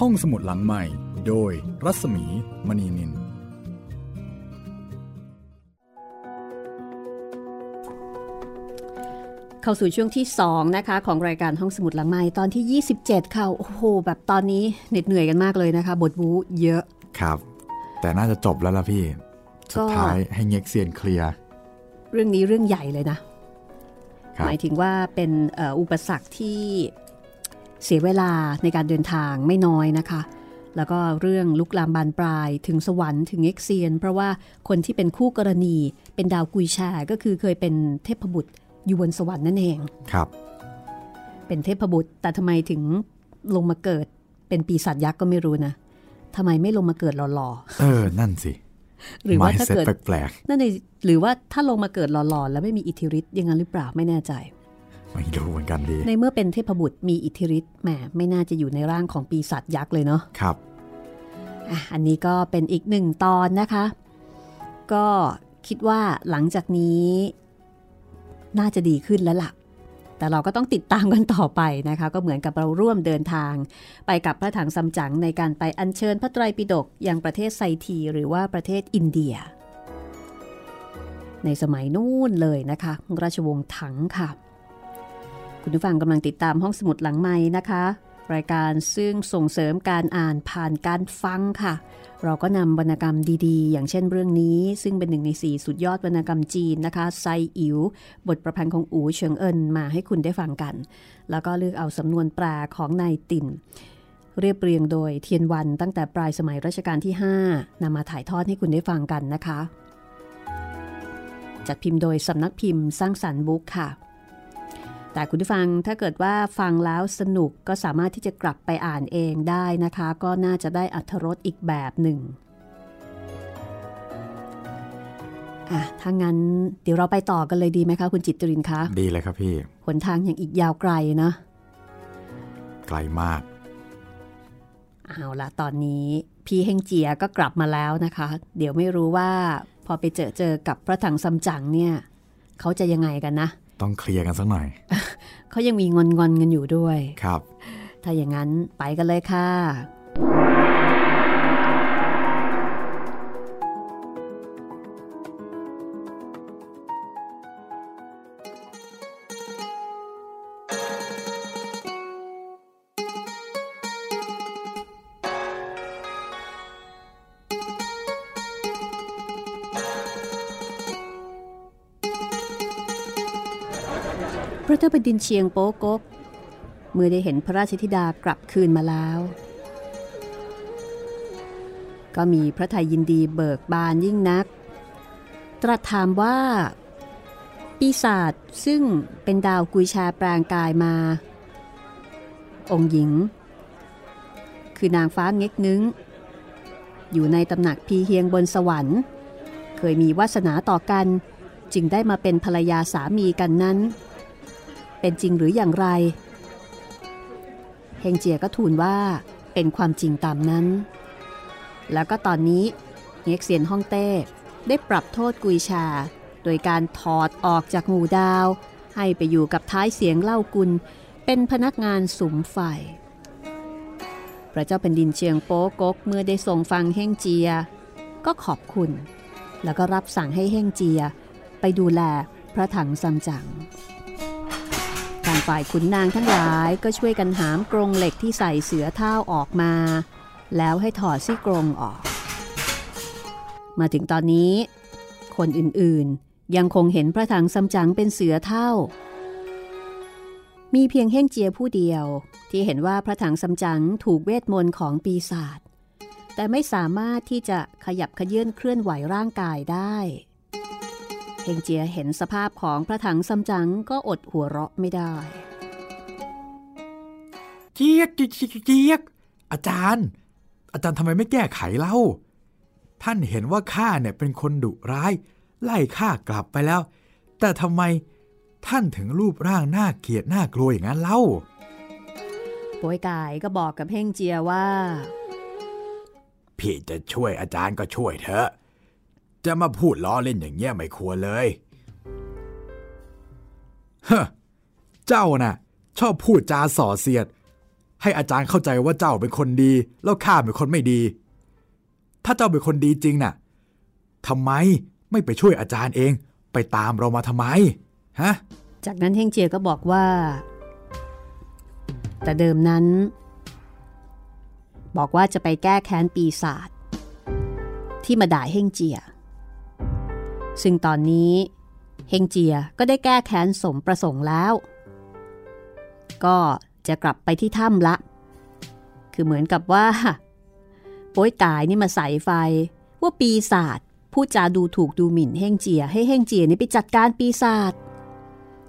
ห้องสมุดหลังใหม่ โดยรัศมีมณีนิน เข้าสู่ช่วงที่ 2 นะคะ ของรายการห้องสมุดหลังไม้ตอนที่ 27 ค่ะ โอ้โห แบบตอนนี้เหน็ดเหนื่อยกันมากเลยนะคะ บทบูเยอะ ครับ แต่น่าจะจบแล้วล่ะพี่ สุดท้ายให้เง็กเซียนเคลียร์ เรื่องนี้เรื่องใหญ่เลยนะครัหบมายถึงว่าเป็นเอ่ออุปสรรคที่เสียเวลาในการเดินทางไม่น้อยนะคะ แล้วก็เรื่องลุกลามบานปลายถึงสวรรค์ถึงเอ็กเซียน เพราะว่าคนที่เป็นคู่กรณีเป็นดาวกุยแชร์ก็คือเคยเป็นเทพบุตร อยู่บนสวรรค์นั่นเอง ครับ เป็นเทพบุตร แต่ทำไมถึงลงมาเกิด เป็นปีศาจยักษ์ก็ไม่รู้นะทำไมไม่ลงมาเกิดหล่อเออ นั่นสิๆหรือว่าถ้า mindset เกิดแปลกนั่นในหรือว่าถ้าลงมาเกิดหล่อๆ แล้วไม่มีอิทธิฤทธิ์อย่างนั้นหรือเปล่าไม่แน่ใจๆไม่รู้เหมือนกันดี ในเมื่อเป็นเทพบุตรมีอิทธิฤทธิ์แหมไม่น่าจะอยู่ในร่างของปีศาจยักษ์เลยเนาะ ครับอะอันนี้ก็เป็นอีกหนึ่งตอนนะคะ ก็คิดว่าหลังจากนี้ น่าจะดีขึ้นแล้วล่ะ แต่เราก็ต้องติดตามกันต่อไปนะคะ ก็เหมือนกับเราร่วมเดินทาง ไปกับพระถังซัมจั๋งในการไปอัญเชิญพระไตรปิฎกยังประเทศไซทีหรือว่าประเทศอินเดีย ในสมัยนู่นเลยนะคะ ราชวงศ์ถังค่ะ คุณผู้ฟังกำลังติดตามห้องสมุดหลังไม้นะคะ รายการซึ่งส่งเสริมการอ่านผ่านการฟังค่ะ เราก็นำวรรณกรรมดีๆ อย่างเช่นเรื่องนี้ ซึ่งเป็นหนึ่งในสี่สุดยอดวรรณกรรมจีนนะคะไซอิ๋วบทประพันธ์ของอูเฉิงเอินมาให้คุณได้ฟังกัน แล้วก็เลือกเอาสำนวนแปลของนายติ่นเรียบเรียงโดยเทียนวันตั้งแต่ปลายสมัยรัชกาลที่ 5นำมาถ่ายทอดให้คุณได้ฟังกันนะคะ จัดพิมพ์โดยสำนักพิมพ์สร้างสรรค์บุ๊กค่ะ แต่คุณผู้ฟังถ้าเกิดว่าฟังแล้วสนุกก็สามารถที่จะกลับไปอ่านเองได้นะคะ ก็น่าจะได้อัธรสอีกแบบหนึ่งอะถ้างั้นเดี๋ยวเราไปต่อกันเลยดีไหมคะ คุณจิตรรินคะ ดีเลยครับพี่ หนทางยังอีกยาวไกลนะ ไกลมาก เอาละตอนนี้พี่เฮงเจียก็กลับมาแล้วนะคะ เดี๋ยวไม่รู้ว่าพอไปเจอเจอกับพระถังซัมจั๋งเนี่ย เขาจะยังไงกันนะ ต้องเคลียร์กันสักหน่อยเขายังมีงอนงอนๆกันอยู่ด้วย ครับ ถ้าอย่างนั้นไปกันเลยค่ะ พระเจ้าแผ่นดินเชียงโป๊กกเมื่อได้เห็นพระราชธิดากลับคืนมาแล้ว ก็มีพระทัยยินดีเบิกบานยิ่งนัก ตรัสถามว่า ปีศาจซึ่งเป็นดาวกุยชาแปลงกายมา องค์หญิง คือนางฟ้าเง็กนึงอยู่ในตำหนักพีเฮียงบนสวรรค์ เคยมีวาสนาต่อกันจึงได้มาเป็นภรรยาสามีกันนั้น เป็นจริงหรืออย่างไร เฮงเจียก็ทูลว่าเป็นความจริงตามนั้น แล้วก็ตอนนี้เง็กเซียนฮ่องเต้ได้ปรับโทษกุยชา โดยการถอดออกจากหมู่ดาว ให้ไปอยู่กับท้ายเสียงเล่ากุล เป็นพนักงานสุมไฟพระเจ้าแผ่นดินเชียงโป๊กกเมื่อได้ทรงฟังเฮงเจีย ก็ขอบคุณ แล้วก็รับสั่งให้เฮงเจีย ไปดูแลพระถังซัมจั๋งทาง ฝ่ายขุนนางทั้งหลายก็ช่วยกันหามกรงเหล็กที่ใส่เสือเท้าออกมา แล้วให้ถอดซี่กรงออก มาถึงตอนนี้ คนอื่นๆ ยังคงเห็นพระถังซัมจั๋งเป็นเสือเท่า มีเพียงเฮ่งเจียผู้เดียวที่เห็นว่าพระถังซัมจั๋งถูกเวทมนต์ของปีศาจแต่ไม่สามารถที่จะขยับขยื่นเคลื่อนไหวร่างกายได้ เฮงเจียเห็นสภาพของพระถังซัมจั๋งก็อดหัวเราะไม่ได้เจี๊ยกเจี๊ยกเจี๊ยกเจี๊ยกอาจารย์ อาจารย์ทำไมไม่แก้ไขเล่า ท่านเห็นว่าข้าเนี่ยเป็นคนดุร้าย ไล่ข้ากลับไปแล้ว แต่ทำไมท่านถึงรูปร่างน่าเกลียดน่ากลัวอย่างนั้นเล่าป่วยกายก็บอกกับเฮงเจียว่า พี่จะช่วยอาจารย์ก็ช่วยเถอะ จะมาพูดล้อเล่นอย่างเงี้ยไม่ควรเลยเฮ้เจ้าน่ะ ชอบพูดจาส่อเสียด ให้อาจารย์เข้าใจว่าเจ้าเป็นคนดี แล้วข้าเป็นคนไม่ดี ถ้าเจ้าเป็นคนดีจริงน่ะทำไมไม่ไปช่วยอาจารย์เอง ไปตามเรามาทำไมฮะจากนั้นเฮงเจียก็บอกว่า แต่เดิมนั้น บอกว่าจะไปแก้แค้นปีศาจที่มาด่าเฮงเจีย ซึ่งตอนนี้เฮงเจียก็ได้แก้แค้นสมประสงค์แล้ว ก็จะกลับไปที่ถ้ำละ คือเหมือนกับว่าโป้ยตายนี่มาใส่ไฟ ว่าปีศาจพูดจาดูถูกดูหมิ่นเฮงเจีย ให้เฮงเจียนี่ไปจัดการปีศาจ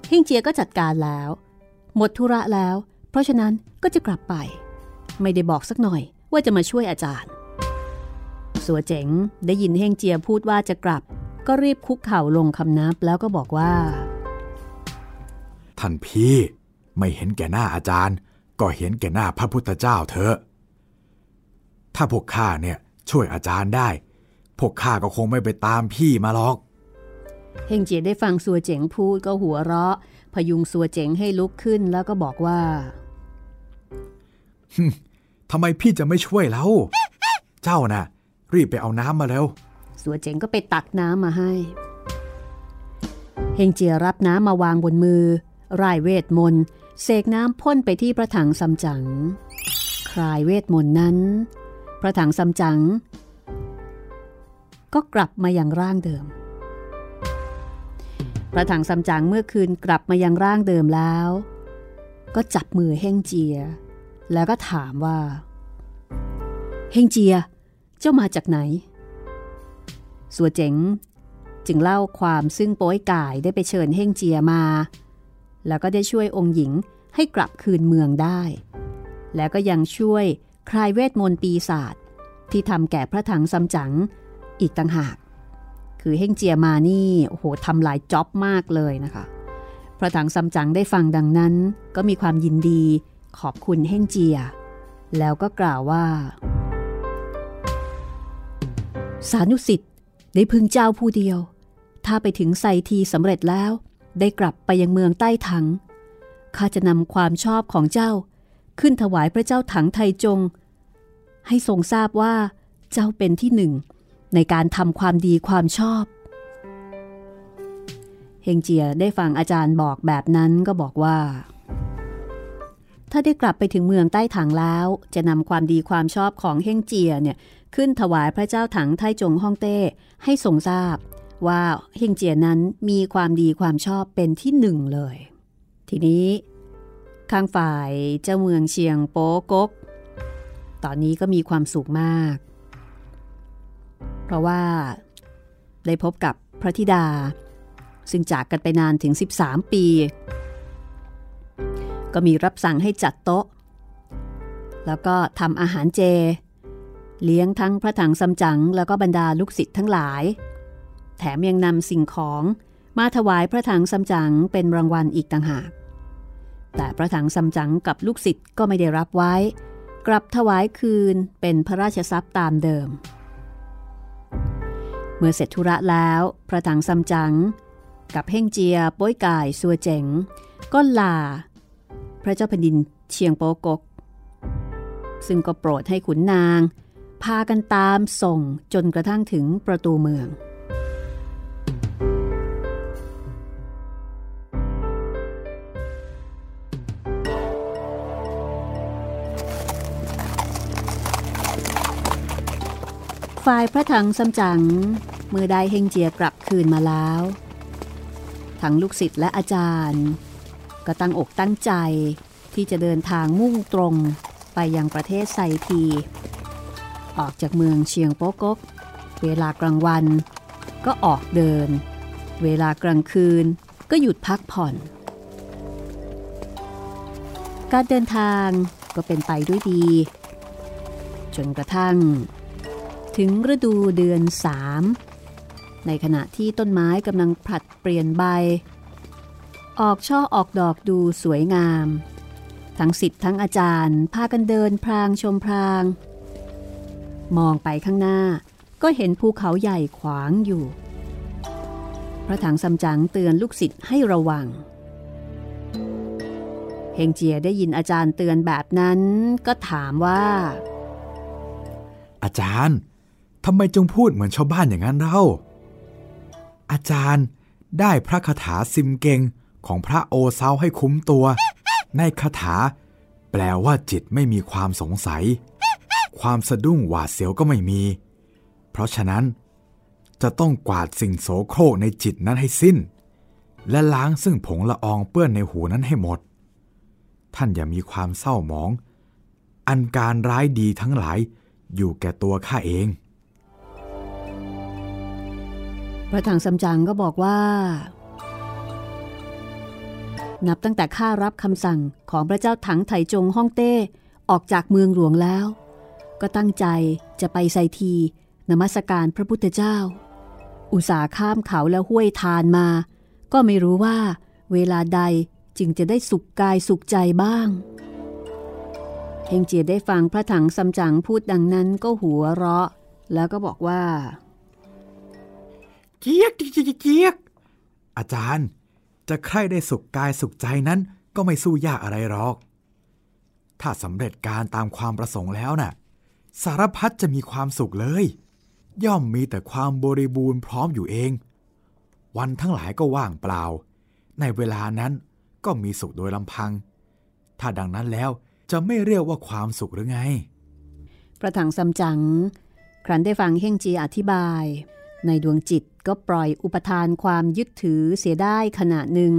เฮงเจียก็จัดการแล้ว หมดธุระแล้ว เพราะฉะนั้นก็จะกลับไป ไม่ได้บอกสักหน่อยว่าจะมาช่วยอาจารย์ สัวเจ๋งได้ยินเฮงเจียพูดว่าจะกลับ ก็รีบคุกเข่าลงคำนับแล้วก็บอกว่า ท่านพี่ไม่เห็นแก่หน้าอาจารย์ ก็เห็นแก่หน้าพระพุทธเจ้าเถอะ ถ้าพวกข้าเนี่ยช่วยอาจารย์ได้ พวกข้าก็คงไม่ไปตามพี่มาหรอกเฮงเจียได้ฟังสัวเจ๋งพูดก็หัวเราะ พยุงสัวเจ๋งให้ลุกขึ้นแล้วก็บอกว่าทำไมพี่จะไม่ช่วยแล้วเจ้าน่ะ รีบไปเอาน้ำมาแล้ว สัวเจ๋งก็ไปตักน้ำมาให้ เฮงเจียรับน้ำมาวางบนมือร่ายเวทมนต์เสกน้ำพ่นไปที่พระถังซัมจั๋งคลายเวทมนต์นั้น พระถังซัมจั๋งก็กลับมาอย่างร่างเดิม พระถังซัมจั๋งเมื่อคืนกลับมายังร่างเดิมแล้ว ก็จับมือเฮงเจีย แล้วก็ถามว่า เฮงเจีย เจ้ามาจากไหน สัวเจ๋งจึงเล่าความซึ่งโป้ยก่ายได้ไปเชิญเฮ่งเจียมา แล้วก็ได้ช่วยองค์หญิงให้กลับคืนเมืองได้ แล้วก็ยังช่วยคลายเวทมนต์ปีศาจที่ทำแก่พระถังซัมจั๋งอีกต่างหาก คือเฮ่งเจียมานี่โอ้โหทำหลายจ็อบมากเลยนะคะ พระถังซัมจั๋งได้ฟังดังนั้น ก็มีความยินดีขอบคุณเฮ่งเจีย แล้วก็กล่าวว่า สานุสิทธิ์ ได้พึงเจ้าผู้เดียว ถ้าไปถึงไซทีสำเร็จแล้ว ได้กลับไปยังเมืองใต้ถัง ข้าจะนำความชอบของเจ้า ขึ้นถวายพระเจ้าถังไทจง ให้ทรงทราบว่า เจ้าเป็นที่หนึ่ง ในการทำความดีความชอบ เฮงเจียได้ฟังอาจารย์บอกแบบนั้นก็บอกว่าถ้าได้กลับไปถึงเมืองใต้ถังแล้ว จะนำความดีความชอบของเฮงเจียเนี่ย ขึ้นถวายพระเจ้าถังไทจงฮ่องเต้ให้ทรงทราบ ว่าเฮงเจียนั้นมีความดีความชอบเป็นที่หนึ่งเลย ทีนี้ข้างฝ่ายเจ้าเมืองเชียงโป๊กก ตอนนี้ก็มีความสุขมาก เพราะว่าได้พบกับพระธิดา ซึ่งจากกันไปนานถึง 13 ปี ก็มีรับสั่งให้จัดโต๊ะ แล้วก็ทำอาหารเจ เลี้ยงทั้งพระถังซัมจั๋งแล้วก็บรรดาลูกศิษย์ทั้งหลาย แถมยังนำสิ่งของมาถวายพระถังซัมจั๋งเป็นรางวัลอีกต่างหาก แต่พระถังซัมจั๋งกับลูกศิษย์ก็ไม่ได้รับไว้ กลับถวายคืนเป็นพระราชทรัพย์ตามเดิม เมื่อเสร็จธุระแล้ว พระถังซัมจั๋งกับเฮ่งเจียป้ยกายสัวเจ๋ง ก็ลา พระเจ้าแผ่นดินเชียงโปกก ซึ่งก็โปรดให้ขุนนาง พากันตามส่งจนกระทั่งถึงประตูเมือง ฝ่ายพระถังซัมจั๋งเมื่อได้เฮงเจียกลับคืนมาแล้ว ทั้งลูกศิษย์และอาจารย์ ก็ตั้งอกตั้งใจที่จะเดินทางมุ่งตรงไปยังประเทศไซที ออกจากเมืองเชียงโป๊กก เวลากลางวัน ก็ออกเดิน เวลากลางคืนก็หยุดพักผ่อน การเดินทางก็เป็นไปด้วยดี จนกระทั่ง ถึงฤดูเดือนสามในขณะที่ต้นไม้กำลังผลัดเปลี่ยนใบ ออกช่อออกดอกดูสวยงาม ทั้งสิทธิ์ทั้งอาจารย์ พากันเดินพรางชมพราง มองไปข้างหน้า ก็เห็นภูเขาใหญ่ขวางอยู่ พระถังซัมจั๋งเตือนลูกศิษย์ให้ระวังเฮงเจียได้ยินอาจารย์เตือนแบบนั้นก็ถามว่า อาจารย์ทำไมจงพูดเหมือนชาวบ้านอย่างนั้นเล่า อาจารย์ได้พระคาถาซิมเกงของพระโอเซาให้คุ้มตัว ในคาถา แปลว่าจิตไม่มีความสงสัย ความสะดุ้งหวาดเสียวก็ไม่มี เพราะฉะนั้น จะต้องกวาดสิ่งโสโครกในจิตนั้นให้สิ้น และล้างซึ่งผงละอองเปื้อนในหูนั้นให้หมด ท่านอย่ามีความเศร้าหมอง อันการร้ายดีทั้งหลายอยู่แก่ตัวข้าเอง พระถังซัมจั๋งก็บอกว่า นับตั้งแต่ข้ารับคำสั่งของพระเจ้าถังไถจงฮ่องเต้ออกจากเมืองหลวงแล้ว ก็ตั้งใจจะไปไซทีนมัสการพระพุทธเจ้า อุตสาข้ามเขาแล้วห้วยทานมา ก็ไม่รู้ว่า เวลาใดจึงจะได้สุขกายสุขใจบ้าง เฮงเจียได้ฟังพระถังซัมจั๋งพูดดังนั้นก็หัวเราะ แล้วก็บอกว่าเกียกเกียกเกียกอาจารย์ จะใครได้สุขกายสุขใจนั้นก็ไม่สู้ยากอะไรหรอก ถ้าสำเร็จการตามความประสงค์แล้วน่ะ สารพัดจะมีความสุขเลย ย่อมมีแต่ความบริบูรณ์พร้อมอยู่เอง วันทั้งหลายก็ว่างเปล่า ในเวลานั้นก็มีสุขโดยลำพัง ถ้าดังนั้นแล้วจะไม่เรียกว่าความสุขหรือไง พระถังซัมจั๋งครั้นได้ฟังเฮ่งจีอธิบาย ในดวงจิตก็ปล่อยอุปทานความยึดถือเสียได้ขณะหนึ่ง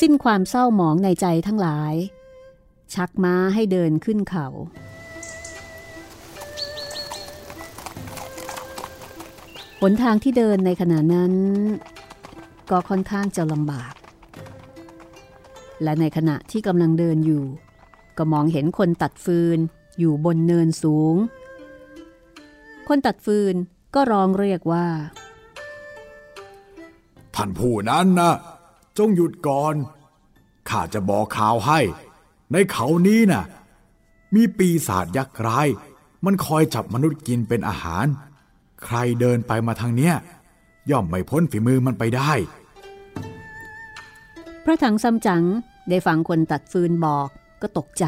สิ้นความเศร้าหมองในใจทั้งหลาย ชักม้าให้เดินขึ้นเขา หนทางที่เดินในขณะนั้น ก็ค่อนข้างจะลำบาก และในขณะที่กำลังเดินอยู่ ก็มองเห็นคนตัดฟืนอยู่บนเนินสูง คนตัดฟืนก็ร้องเรียกว่า ท่านผู้นั้นนะจงหยุดก่อน ข้าจะบอกข่าวให้ ในเขานี้นะ่ะ มีปีศาจยักษ์ร้าย มันคอยจับมนุษย์กินเป็นอาหาร ใครเดินไปมาทางเนี้ยย่อมไม่พ้นฝีมือมันไปได้ พระถังซัมจั๋งได้ฟังคนตัดฟืนบอกก็ตกใจ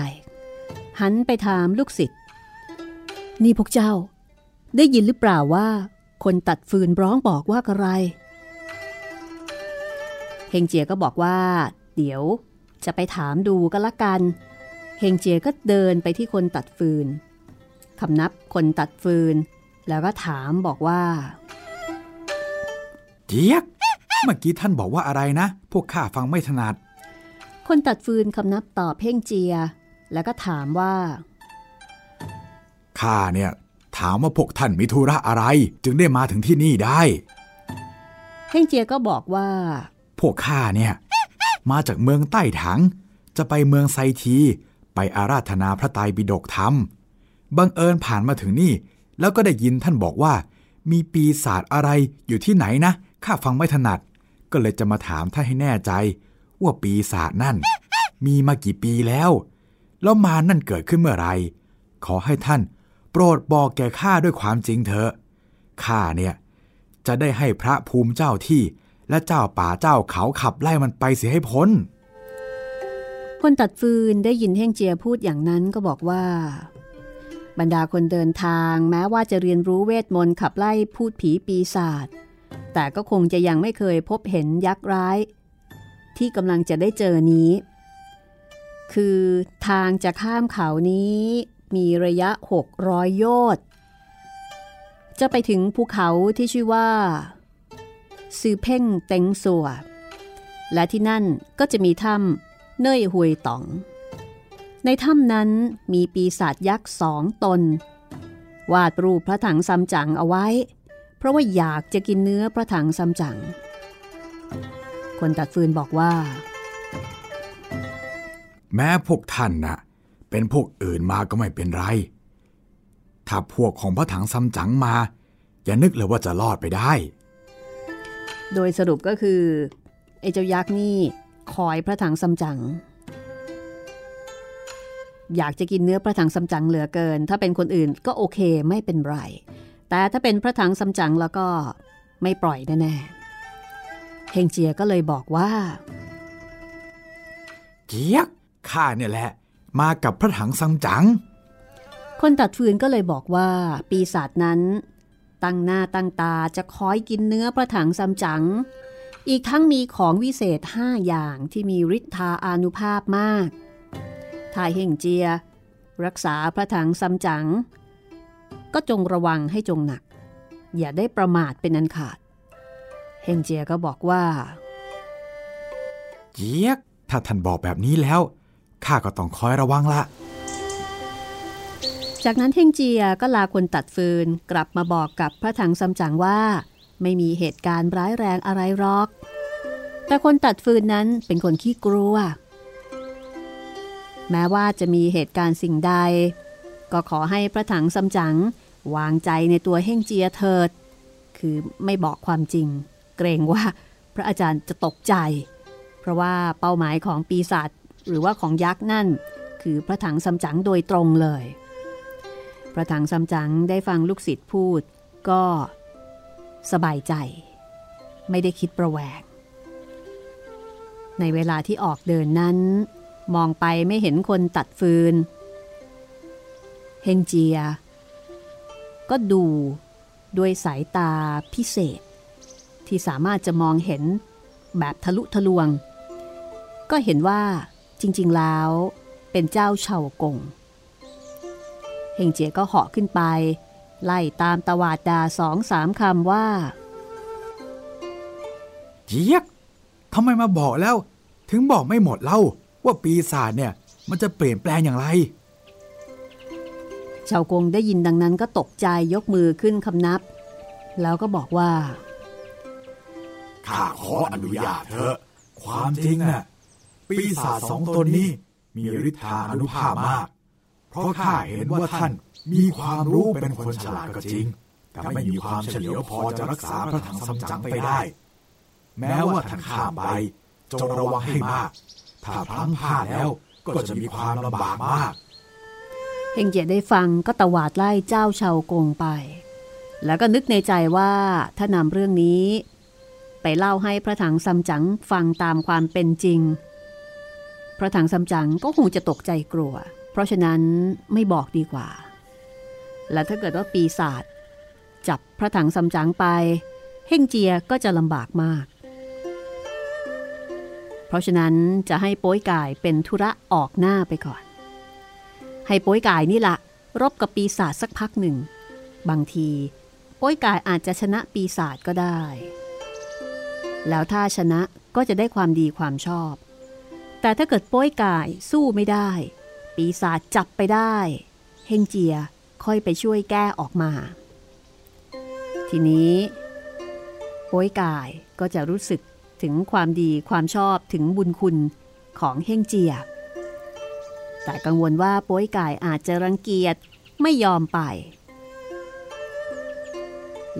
หันไปถามลูกศิษย์นี่พวกเจ้า ได้ยินหรือเปล่าว่า คนตัดฟืนร้องบอกว่าอะไรเฮงเจียก็บอกว่า เดี๋ยวจะไปถามดูก็แล้วกัน เฮงเจียก็เดินไปที่คนตัดฟืนคำนับคนตัดฟืน แล้วก็ถามบอกว่า เจี๊ยก เมื่อกี้ท่านบอกว่าอะไรนะ พวกข้าฟังไม่ถนัด คนตัดฟืนคำนับตอบเพ่งเจีย แล้วก็ถามว่า ข้าเนี่ย ถามว่าพวกท่านมีธุระอะไร จึงได้มาถึงที่นี่ได้ เพ่งเจียก็บอกว่า พวกข้าเนี่ย มาจากเมืองใต้ถัง จะไปเมืองไซที ไปอาราธนาพระไตรปิฎกธรรมบังเอิญผ่านมาถึงนี่ แล้วก็ได้ยินท่านบอกว่า มีปีศาจอะไรอยู่ที่ไหนนะข้าฟังไม่ถนัด ก็เลยจะมาถามท่านให้แน่ใจ ว่าปีศาจนั่น มีมากี่ปีแล้ว แล้วมานั่นเกิดขึ้นเมื่อไร ขอให้ท่าน โปรดบอกแก่ข้าด้วยความจริงเถอะข้าเนี่ย จะได้ให้พระภูมิเจ้าที่และเจ้าป่าเจ้าเขาขับไล่มันไปเสียให้พ้นคนตัดฟืนได้ยินเฮงเจียพูดอย่างนั้นก็บอกว่า บรรดาคนเดินทางแม้ว่าจะเรียนรู้เวทมนต์ขับไล่พูดผีปีศาจแต่ก็คงจะยังไม่เคยพบเห็นยักษ์ร้าย ที่กำลังจะได้เจอนี้ คือทางจะข้ามเขานี้มีระยะ 600 โยชน์จะไปถึงภูเขาที่ชื่อว่าซือเพ่งเต็งสัวและที่นั่นก็จะมีถ้ำเน่ยหวยต๋อง ในถ้ำนั้นมีปีศาจยักษ์สองตน วาดรูปพระถังซัมจั๋งเอาไว้ เพราะว่าอยากจะกินเนื้อพระถังซัมจั๋งคนตัดฟืนบอกว่า แม้พวกท่านน่ะ เป็นพวกอื่นมาก็ไม่เป็นไร ถ้าพวกของพระถังซัมจั๋งมา อย่านึกเลยว่าจะรอดไปได้ โดยสรุปก็คือไอ้เจ้ายักษ์นี่คอยพระถังซัมจั๋ง อยากจะกินเนื้อพระถังซัมจั๋งเหลือเกิน ถ้าเป็นคนอื่นก็โอเคไม่เป็นไร แต่ถ้าเป็นพระถังซัมจั๋งแล้วก็ไม่ปล่อยแน่ๆเฮงเจียก็เลยบอกว่าเกียกข้าเนี่ยแหละ มากับพระถังซัมจั๋งคนตัดฟืนก็เลยบอกว่า ปีศาจนั้น ตั้งหน้าตั้งตาจะคอยกินเนื้อพระถังซัมจั๋งอีกทั้งมีของวิเศษห้าอย่างที่มีฤทธาอานุภาพมาก ถ้าเฮงเจีย รักษาพระถังซัมจั๋งก็จงระวังให้จงหนัก อย่าได้ประมาทเป็นอันขาด เฮงเจียก็บอกว่าเจี๊ยกถ้าท่านบอกแบบนี้แล้วข้าก็ต้องคอยระวังละจากนั้นเฮงเจียก็ลาคนตัดฟืนกลับมาบอกกับพระถังซัมจั๋งว่า ไม่มีเหตุการณ์ร้ายแรงอะไรหรอก แต่คนตัดฟืนนั้นเป็นคนขี้กลัว แม้ว่าจะมีเหตุการณ์สิ่งใด ก็ขอให้พระถังซัมจั๋งวางใจในตัวเฮ่งเจียเถิด คือไม่บอกความจริง เกรงว่าพระอาจารย์จะตกใจ เพราะว่าเป้าหมายของปีศาจหรือว่าของยักษ์นั่น คือพระถังซัมจั๋งโดยตรงเลย พระถังซัมจั๋งได้ฟังลูกศิษย์พูด ก็สบายใจ ไม่ได้คิดประแวงในเวลาที่ออกเดินนั้น มองไปไม่เห็นคนตัดฟืน เฮงเจีย ก็ดูด้วยสายตาพิเศษ ที่สามารถจะมองเห็นแบบทะลุทะลวง ก็เห็นว่าจริง ๆ แล้วเป็นเจ้าเฉากง เฮงเจียก็เหาะขึ้นไป ไล่ตามตวาดดาสองสามคำว่า เจี๊ยกทำไมมาบอกแล้ว ถึงบอกไม่หมดเล่า ว่าปีศาจเนี่ยมันจะเปลี่ยนแปลงอย่างไรเฉากงได้ยินดังนั้นก็ตกใจยกมือขึ้นคำนับ แล้วก็บอกว่า ข้าขออนุญาตเถอะ ความจริงน่ะ ปีศาจสองตนนี้มีฤทธาอนุภาพมาก เพราะข้าเห็นว่าท่านมีความรู้เป็นคนฉลาดก็จริง แต่ไม่มีความเฉลียวพอจะรักษาพระถังซัมจั๋งไปได้ แม้ว่าท่านข้ามไปจงระวังให้มาก ถ้าพลั้งพลาดแล้วก็จะมีความลำบากมาก เฮงเจียได้ฟังก็ตวาดไล่เจ้าเฉากงไป แล้วก็นึกในใจว่าถ้านำเรื่องนี้ ไปเล่าให้พระถังซัมจั๋งฟังตามความเป็นจริง พระถังซัมจั๋งก็คงจะตกใจกลัว เพราะฉะนั้นไม่บอกดีกว่า และถ้าเกิดว่าปีศาจจับพระถังซัมจั๋งไป เฮงเจียก็จะลำบากมาก เพราะฉะนั้นจะให้โป้ยกายเป็นธุระออกหน้าไปก่อน ให้โป้ยกายนี่ละรบกับปีศาจสักพักหนึ่ง บางทีโป้ยกายอาจจะชนะปีศาจก็ได้ แล้วถ้าชนะก็จะได้ความดีความชอบ แต่ถ้าเกิดโป้ยกายสู้ไม่ได้ ปีศาจจับไปได้ เฮงเจียค่อยไปช่วยแก้ออกมา ทีนี้โป้ยกายก็จะรู้สึก ถึงความดีความชอบถึงบุญคุณของเฮงเจีย แต่กังวลว่าโป้ยกายอาจจะรังเกียจไม่ยอมไป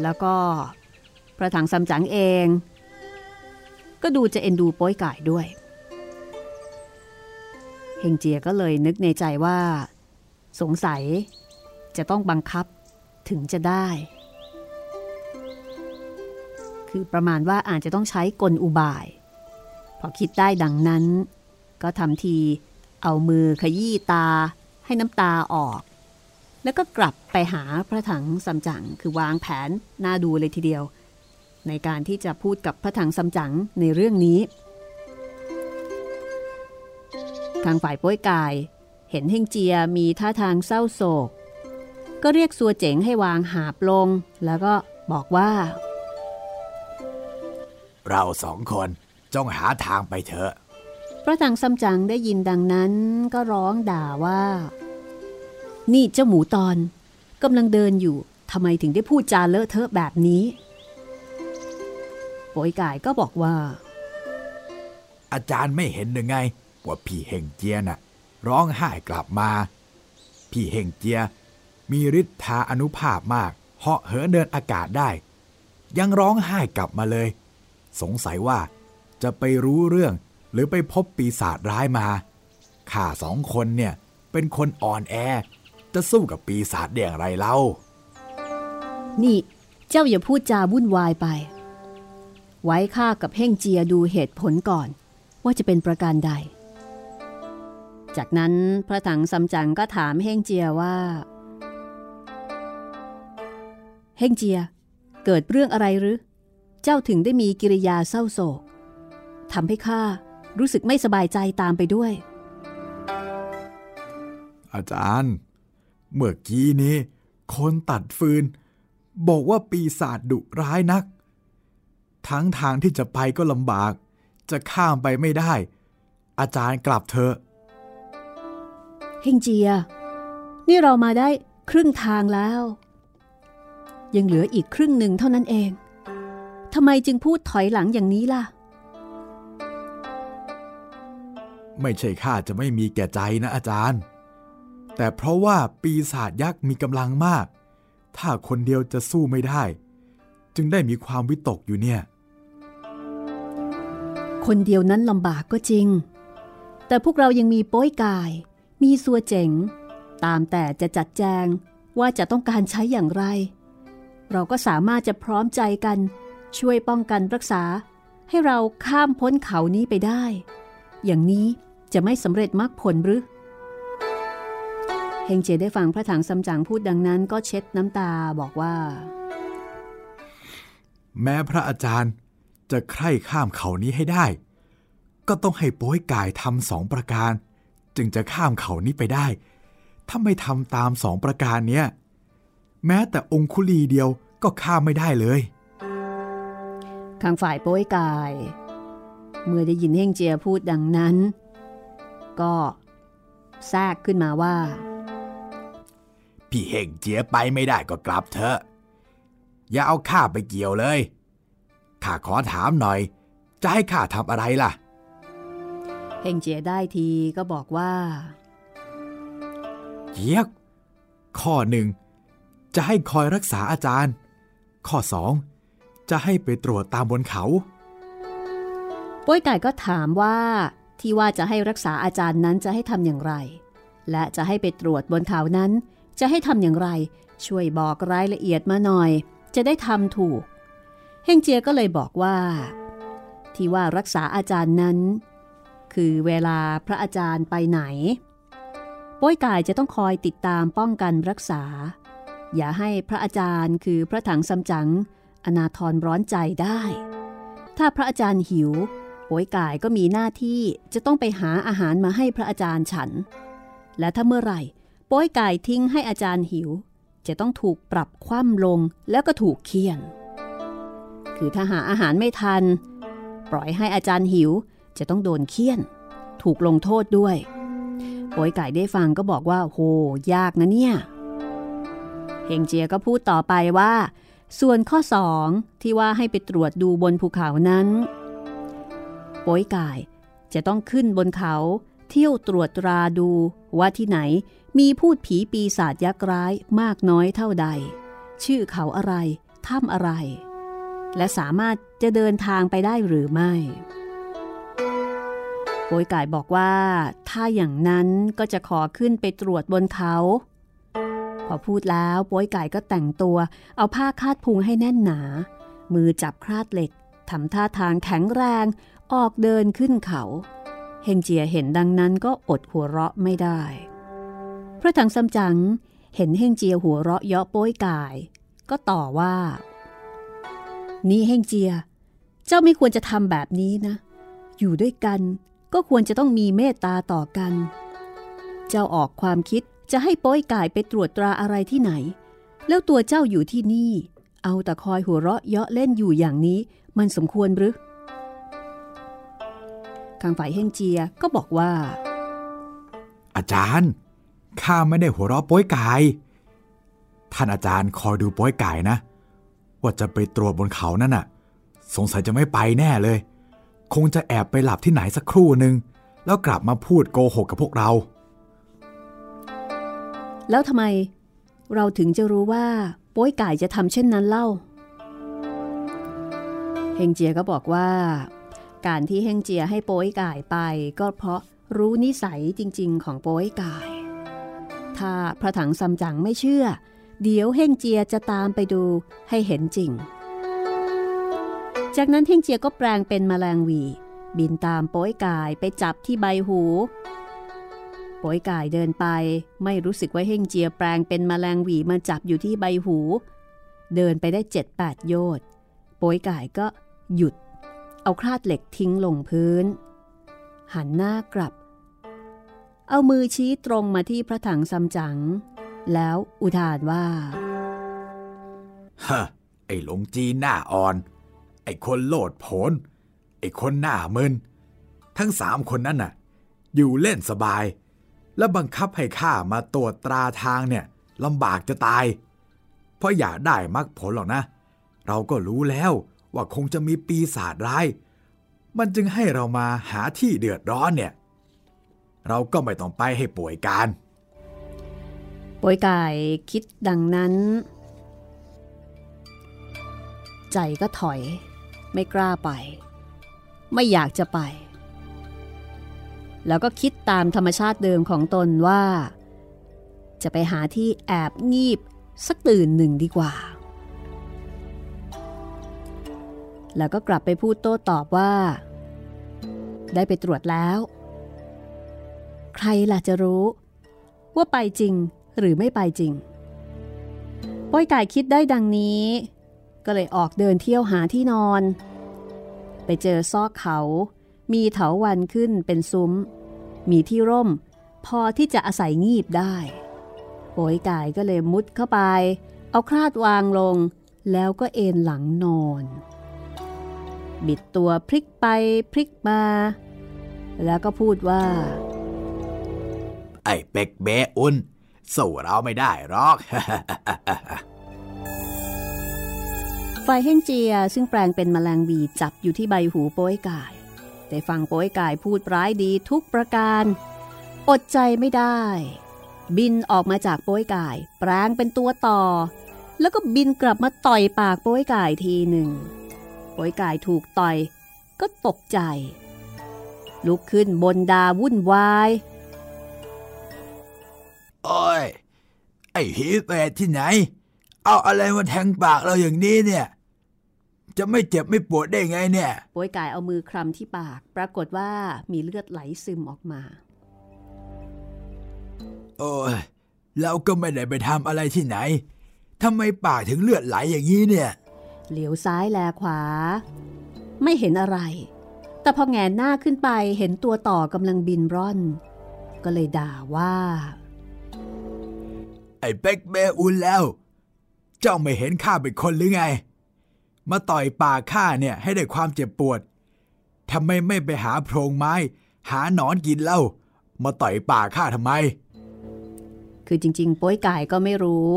แล้วก็พระถังซัมจั๋งเอง ก็ดูจะเอ็นดูโป้ยกายด้วย เฮงเจียก็เลยนึกในใจว่า สงสัยจะต้องบังคับถึงจะได้ คือประมาณว่าอาจจะต้องใช้กลอุบาย พอคิดได้ดังนั้น ก็ทำทีเอามือขยี้ตาให้น้ำตาออก แล้วก็กลับไปหาพระถังซัมจั๋งคือวางแผนน่าดูเลยทีเดียว ในการที่จะพูดกับพระถังซัมจั๋งในเรื่องนี้ ทางฝ่ายป้ยกาย เห็นเฮงเจียมีท่าทางเศร้าโศก ก็เรียกสัวเจ๋งให้วางหาบลง แล้วก็บอกว่า เราสองคนจงหาทางไปเถอะ พระถังซัมจั๋งได้ยินดังนั้นก็ร้องด่าว่า นี่เจ้าหมูตอนกำลังเดินอยู่ทำไมถึงได้พูดจาเลอะเทอะแบบนี้โปยกายก็บอกว่า อาจารย์ไม่เห็นหรือไง ว่าพี่เฮงเจียน่ะ ร้องไห้กลับมา พี่เฮงเจีย มีฤทธาอนุภาพมากเหาะเหินเดินอากาศได้ ยังร้องไห้กลับมาเลย สงสัยว่าจะไปรู้เรื่องหรือไปพบปีศาจร้ายมา ข้าสองคนเนี่ย เป็นคนอ่อนแอ จะสู้กับปีศาจได้อย่างไรเล่า นี่เจ้าอย่าพูดจาวุ่นวายไป ไว้ข้ากับเฮ่งเจียดูเหตุผลก่อน ว่าจะเป็นประการใด จากนั้นพระถังซัมจั๋งก็ถามเฮ่งเจียว่า เฮ่งเจีย เกิดเรื่องอะไรหรือ เจ้าถึงได้มีกิริยาเศร้าโศกทำให้ข้ารู้สึกไม่สบายใจตามไปด้วย อาจารย์ เมื่อกี้นี้ คนตัดฟืน บอกว่าปีศาจดุร้ายนัก ทั้งทางที่จะไปก็ลำบาก จะข้ามไปไม่ได้ อาจารย์กลับเถอะเฮงเจีย นี่เรามาได้ครึ่งทางแล้ว ยังเหลืออีกครึ่งหนึ่งเท่านั้นเอง ทำไมจึงพูดถอยหลังอย่างนี้ล่ะ ไม่ใช่ข้าจะไม่มีแก่ใจนะอาจารย์ แต่เพราะว่าปีศาจยักษ์มีกำลังมาก ถ้าคนเดียวจะสู้ไม่ได้ จึงได้มีความวิตกอยู่เนี่ย คนเดียวนั้นลำบากก็จริง แต่พวกเรายังมีโป้ยกาย มีสัวเจ๋ง ตามแต่จะจัดแจงว่าจะต้องการใช้อย่างไร เราก็สามารถจะพร้อมใจกัน ช่วยป้องกันรักษาให้เราข้ามพ้นเขานี้ไปได้ อย่างนี้จะไม่สำเร็จมรรคผลหรือเฮงเจได้ฟังพระถังซัมจั๋งพูดดังนั้น ก็เช็ดน้ำตาบอกว่า แม้พระอาจารย์จะใคร่ข้ามเขานี้ให้ได้ ก็ต้องให้โป้ยกายทำสองประการ จึงจะข้ามเขานี้ไปได้ ถ้าไม่ทำตามสองประการเนี้ย แม้แต่องคุลีเดียวก็ข้ามไม่ได้เลย ข้างฝ่ายโป้ยกาย เมื่อได้ยินเฮงเจียพูดดังนั้น ก็แทรกขึ้นมาว่า พี่เฮงเจียไปไม่ได้ก็กลับเถอะ อย่าเอาข้าไปเกี่ยวเลยข้าขอถามหน่อย จะให้ข้าทำอะไรล่ะเฮงเจียได้ทีก็บอกว่าเยียกข้อหนึ่งจะให้คอยรักษาอาจารย์ ข้อสอง จะให้ไปตรวจตามบนเขาป้วยไก่ก็ถามว่าที่ว่าจะให้รักษาอาจารย์นั้นจะให้ทำอย่างไร และจะให้ไปตรวจบนเขานั้น จะให้ทำอย่างไร ช่วยบอกรายละเอียดมาหน่อย จะได้ทำถูก เฮงเจียก็เลยบอกว่า ที่ว่ารักษาอาจารย์นั้น คือเวลาพระอาจารย์ไปไหนป้วยกายจะต้องคอยติดตามป้องกันรักษา อย่าให้พระอาจารย์คือพระถังซัมจั๋ง อนาทรร้อนใจได้ ถ้าพระอาจารย์หิวโป้ยกายก็มีหน้าที่จะต้องไปหาอาหารมาให้พระอาจารย์ฉัน และถ้าเมื่อไหร่โป้ยกายทิ้งให้อาจารย์หิว จะต้องถูกปรับคว่ำลงแล้วก็ถูกเคี่ยน คือถ้าหาอาหารไม่ทัน ปล่อยให้อาจารย์หิวจะต้องโดนเคี่ยน ถูกลงโทษด้วยโป้ยไก่ได้ฟังก็บอกว่าโหยากนะเนี่ย เฮงเจียก็พูดต่อไปว่า ส่วนข้อสองที่ว่าให้ไปตรวจดูบนภูเขานั้นโป้ยกายจะต้องขึ้นบนเขา เที่ยวตรวจตราดูว่าที่ไหนมีพูดผีปีศาจยักษ์ร้ายมากน้อยเท่าใด ชื่อเขาอะไรถ้ำอะไร และสามารถจะเดินทางไปได้หรือไม่โป้ยกายบอกว่า ถ้าอย่างนั้นก็จะขอขึ้นไปตรวจบนเขา พอพูดแล้วป้ยไก่ก็แต่งตัว เอาผ้าคาดพุงให้แน่นหนา มือจับคราดเหล็กทำท่าทางแข็งแรง ออกเดินขึ้นเขาเฮงเจียเห็นดังนั้นก็อดหัวเราะไม่ได้ พระถังซัมจั๋งเห็นเฮงเจียหัวเราะเยาะโป้ยกาย ก็ต่อว่า นี่เฮงเจีย เจ้าไม่ควรจะทำแบบนี้นะ อยู่ด้วยกันก็ควรจะต้องมีเมตตาต่อกัน เจ้าออกความคิด จะให้ป้อยกายไปตรวจตราอะไรที่ไหน แล้วตัวเจ้าอยู่ที่นี่ เอาแต่คอยหัวเราะเยาะเล่นอยู่อย่างนี้มันสมควรหรือข้างฝ่ายเฮงเจียก็บอกว่า อาจารย์ข้าไม่ได้หัวเราะป้อยกาย ท่านอาจารย์คอยดูป้อยกายนะ ว่าจะไปตรวจบนเขานั่นน่ะ สงสัยจะไม่ไปแน่เลย คงจะแอบไปหลับที่ไหนสักครู่หนึ่งแล้วกลับมาพูดโกหกกับพวกเรา แล้วทำไมเราถึงจะรู้ว่าโป้ยไก่จะทำเช่นนั้นเล่า เฮงเจียก็บอกว่า การที่เฮงเจียให้โป้ยไก่ไป ก็เพราะรู้นิสัยจริง ๆ ของโป้ยไก่ถ้าพระถังซัมจั๋งไม่เชื่อ เดี๋ยวเฮงเจียจะตามไปดูให้เห็นจริง จากนั้นเฮงเจียก็แปลงเป็นแมลงวี บินตามโป้ยกายไปจับที่ใบหู โป๋ยก่ายเดินไป ไม่รู้สึกว่าเฮงเจียแปลงเป็นมแมลงหวีมาจับอยู่ที่ใบหู เดินไปได้เจ็ดแปดโยชน์โป๋ยก่ายก็หยุด เอาคราดเหล็กทิ้งลงพื้น หันหน้ากลับ เอามือชี้ตรงมาที่พระถังซัมจั๋งแล้วอุทานว่าฮะไอ้หลงจีหน้าอ่อน ไอ้คนโลดโผนไอ้คนหน้ามึนทั้งสามคนนั้นน่ะ อยู่เล่นสบาย แล้วบังคับให้ข้ามาตรวจตราทางเนี่ยลำบากจะตาย เพราะอยากได้มรรคผลหรอกนะ เราก็รู้แล้วว่าคงจะมีปีศาจร้าย มันจึงให้เรามาหาที่เดือดร้อนเนี่ย เราก็ไม่ต้องไปให้ป่วยการป่วยกายคิดดังนั้น ใจก็ถอย ไม่กล้าไป ไม่อยากจะไป แล้วก็คิดตามธรรมชาติเดิมของตนว่า จะไปหาที่แอบงีบสักตื่นหนึ่งดีกว่า แล้วก็กลับไปพูดโต้ตอบว่า ได้ไปตรวจแล้ว ใครล่ะจะรู้ ว่าไปจริงหรือไม่ไปจริง ป้อยไก่คิดได้ดังนี้ ก็เลยออกเดินเที่ยวหาที่นอน ไปเจอซอกเขา มีเถาวันขึ้นเป็นซุ้ม มีที่ร่ม พอที่จะอาศัยงีบได้โป้ยไก่ก็เลยมุดเข้าไป เอาคราดวางลง แล้วก็เอนหลังนอน บิดตัวพลิกไปพลิกมา แล้วก็พูดว่า ไอ้เป็กเบอุนสู้เราไม่ได้หรอกไฟเฮงเจียซึ่งแปลงเป็นมแมลงวีจับอยู่ที่ใบหูโป้ยกาย แต่ฟังโป้ยกายพูดร้ายดีทุกประการ อดใจไม่ได้ บินออกมาจากโป้ยกาย แปลงเป็นตัวต่อ แล้วก็บินกลับมาต่อยปากโป้ยกายทีหนึ่งโป้ยกายถูกต่อย ก็ตกใจ ลุกขึ้นบนดาวุ่นวายโอ้ยไอ้หีแปดที่ไหน เอาอะไรมาแทงปากเราอย่างนี้เนี่ย จะไม่เจ็บไม่ปวดได้ไงเนี่ยโป้ยกายเอามือคลำที่ปาก ปรากฏว่ามีเลือดไหลซึมออกมา โอ้ยเราก็ไม่ได้ไปทำอะไรที่ไหนทำไมปากถึงเลือดไหลอย่างนี้เนี่ย เหลียวซ้ายแลขวา ไม่เห็นอะไร แต่พอแงนหน้าขึ้นไปเห็นตัวต่อกำลังบินร่อน ก็เลยด่าว่า ไอ้เป็กเบอุนแล้ว เจ้าไม่เห็นข้าเป็นคนหรือไง มาต่อยปากข้าเนี่ยให้ได้ความเจ็บปวดทำไมไม่ไปหาโพรงไม้ หาหนอนกินเล่า มาต่อยปากข้าทำไม คือจริงๆโป้ยกายก็ไม่รู้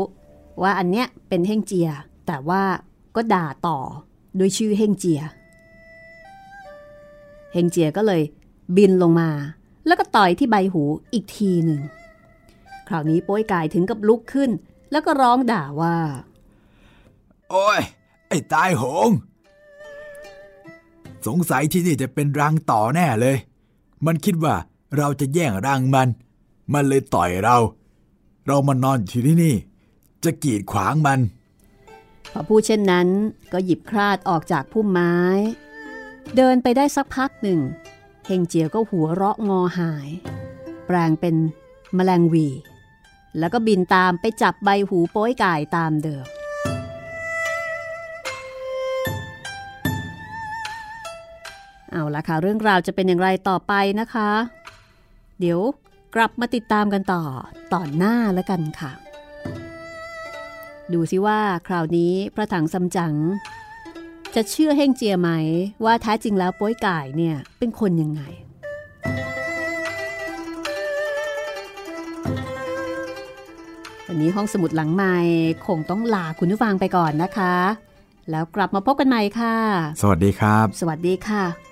ว่าอันเนี้ยเป็นเฮงเจีย แต่ว่าก็ด่าต่อโดยชื่อเฮงเจีย เฮงเจียก็เลยบินลงมา แล้วก็ต่อยที่ใบหูอีกทีหนึ่ง คราวนี้โป้ยกายถึงกับลุกขึ้น แล้วก็ร้องด่าว่า โอ้ย ไอ้ตายโหง สงสัยที่นี่จะเป็นรังต่อแน่เลย มันคิดว่าเราจะแย่งรังมัน มันเลยต่อยเรา เรามานอนอยู่ที่นี่ จะกีดขวางมัน พอพูดเช่นนั้นก็หยิบคราดออกจากพุ่มไม้ เดินไปได้สักพักหนึ่งเฮงเจียก็หัวเราะงอหาย แปลงเป็นแมลงวี แล้วก็บินตามไปจับใบหูโป้ยก่ายตามเดิม เอาละค่ะ เรื่องราวจะเป็นอย่างไรต่อไปนะคะ เดี๋ยวกลับมาติดตามกันต่อตอนหน้าแล้วกันค่ะ ดูสิว่าคราวนี้พระถังซัมจั๋งจะเชื่อเฮงเจียไหม ว่าแท้จริงแล้วโป้ยก่ายเนี่ยเป็นคนยังไง วันนี้ห้องสมุดหลังใหม่คงต้องลาคุณผู้ฟังไปก่อนนะคะ แล้วกลับมาพบกันใหม่ค่ะ สวัสดีครับ สวัสดีค่ะ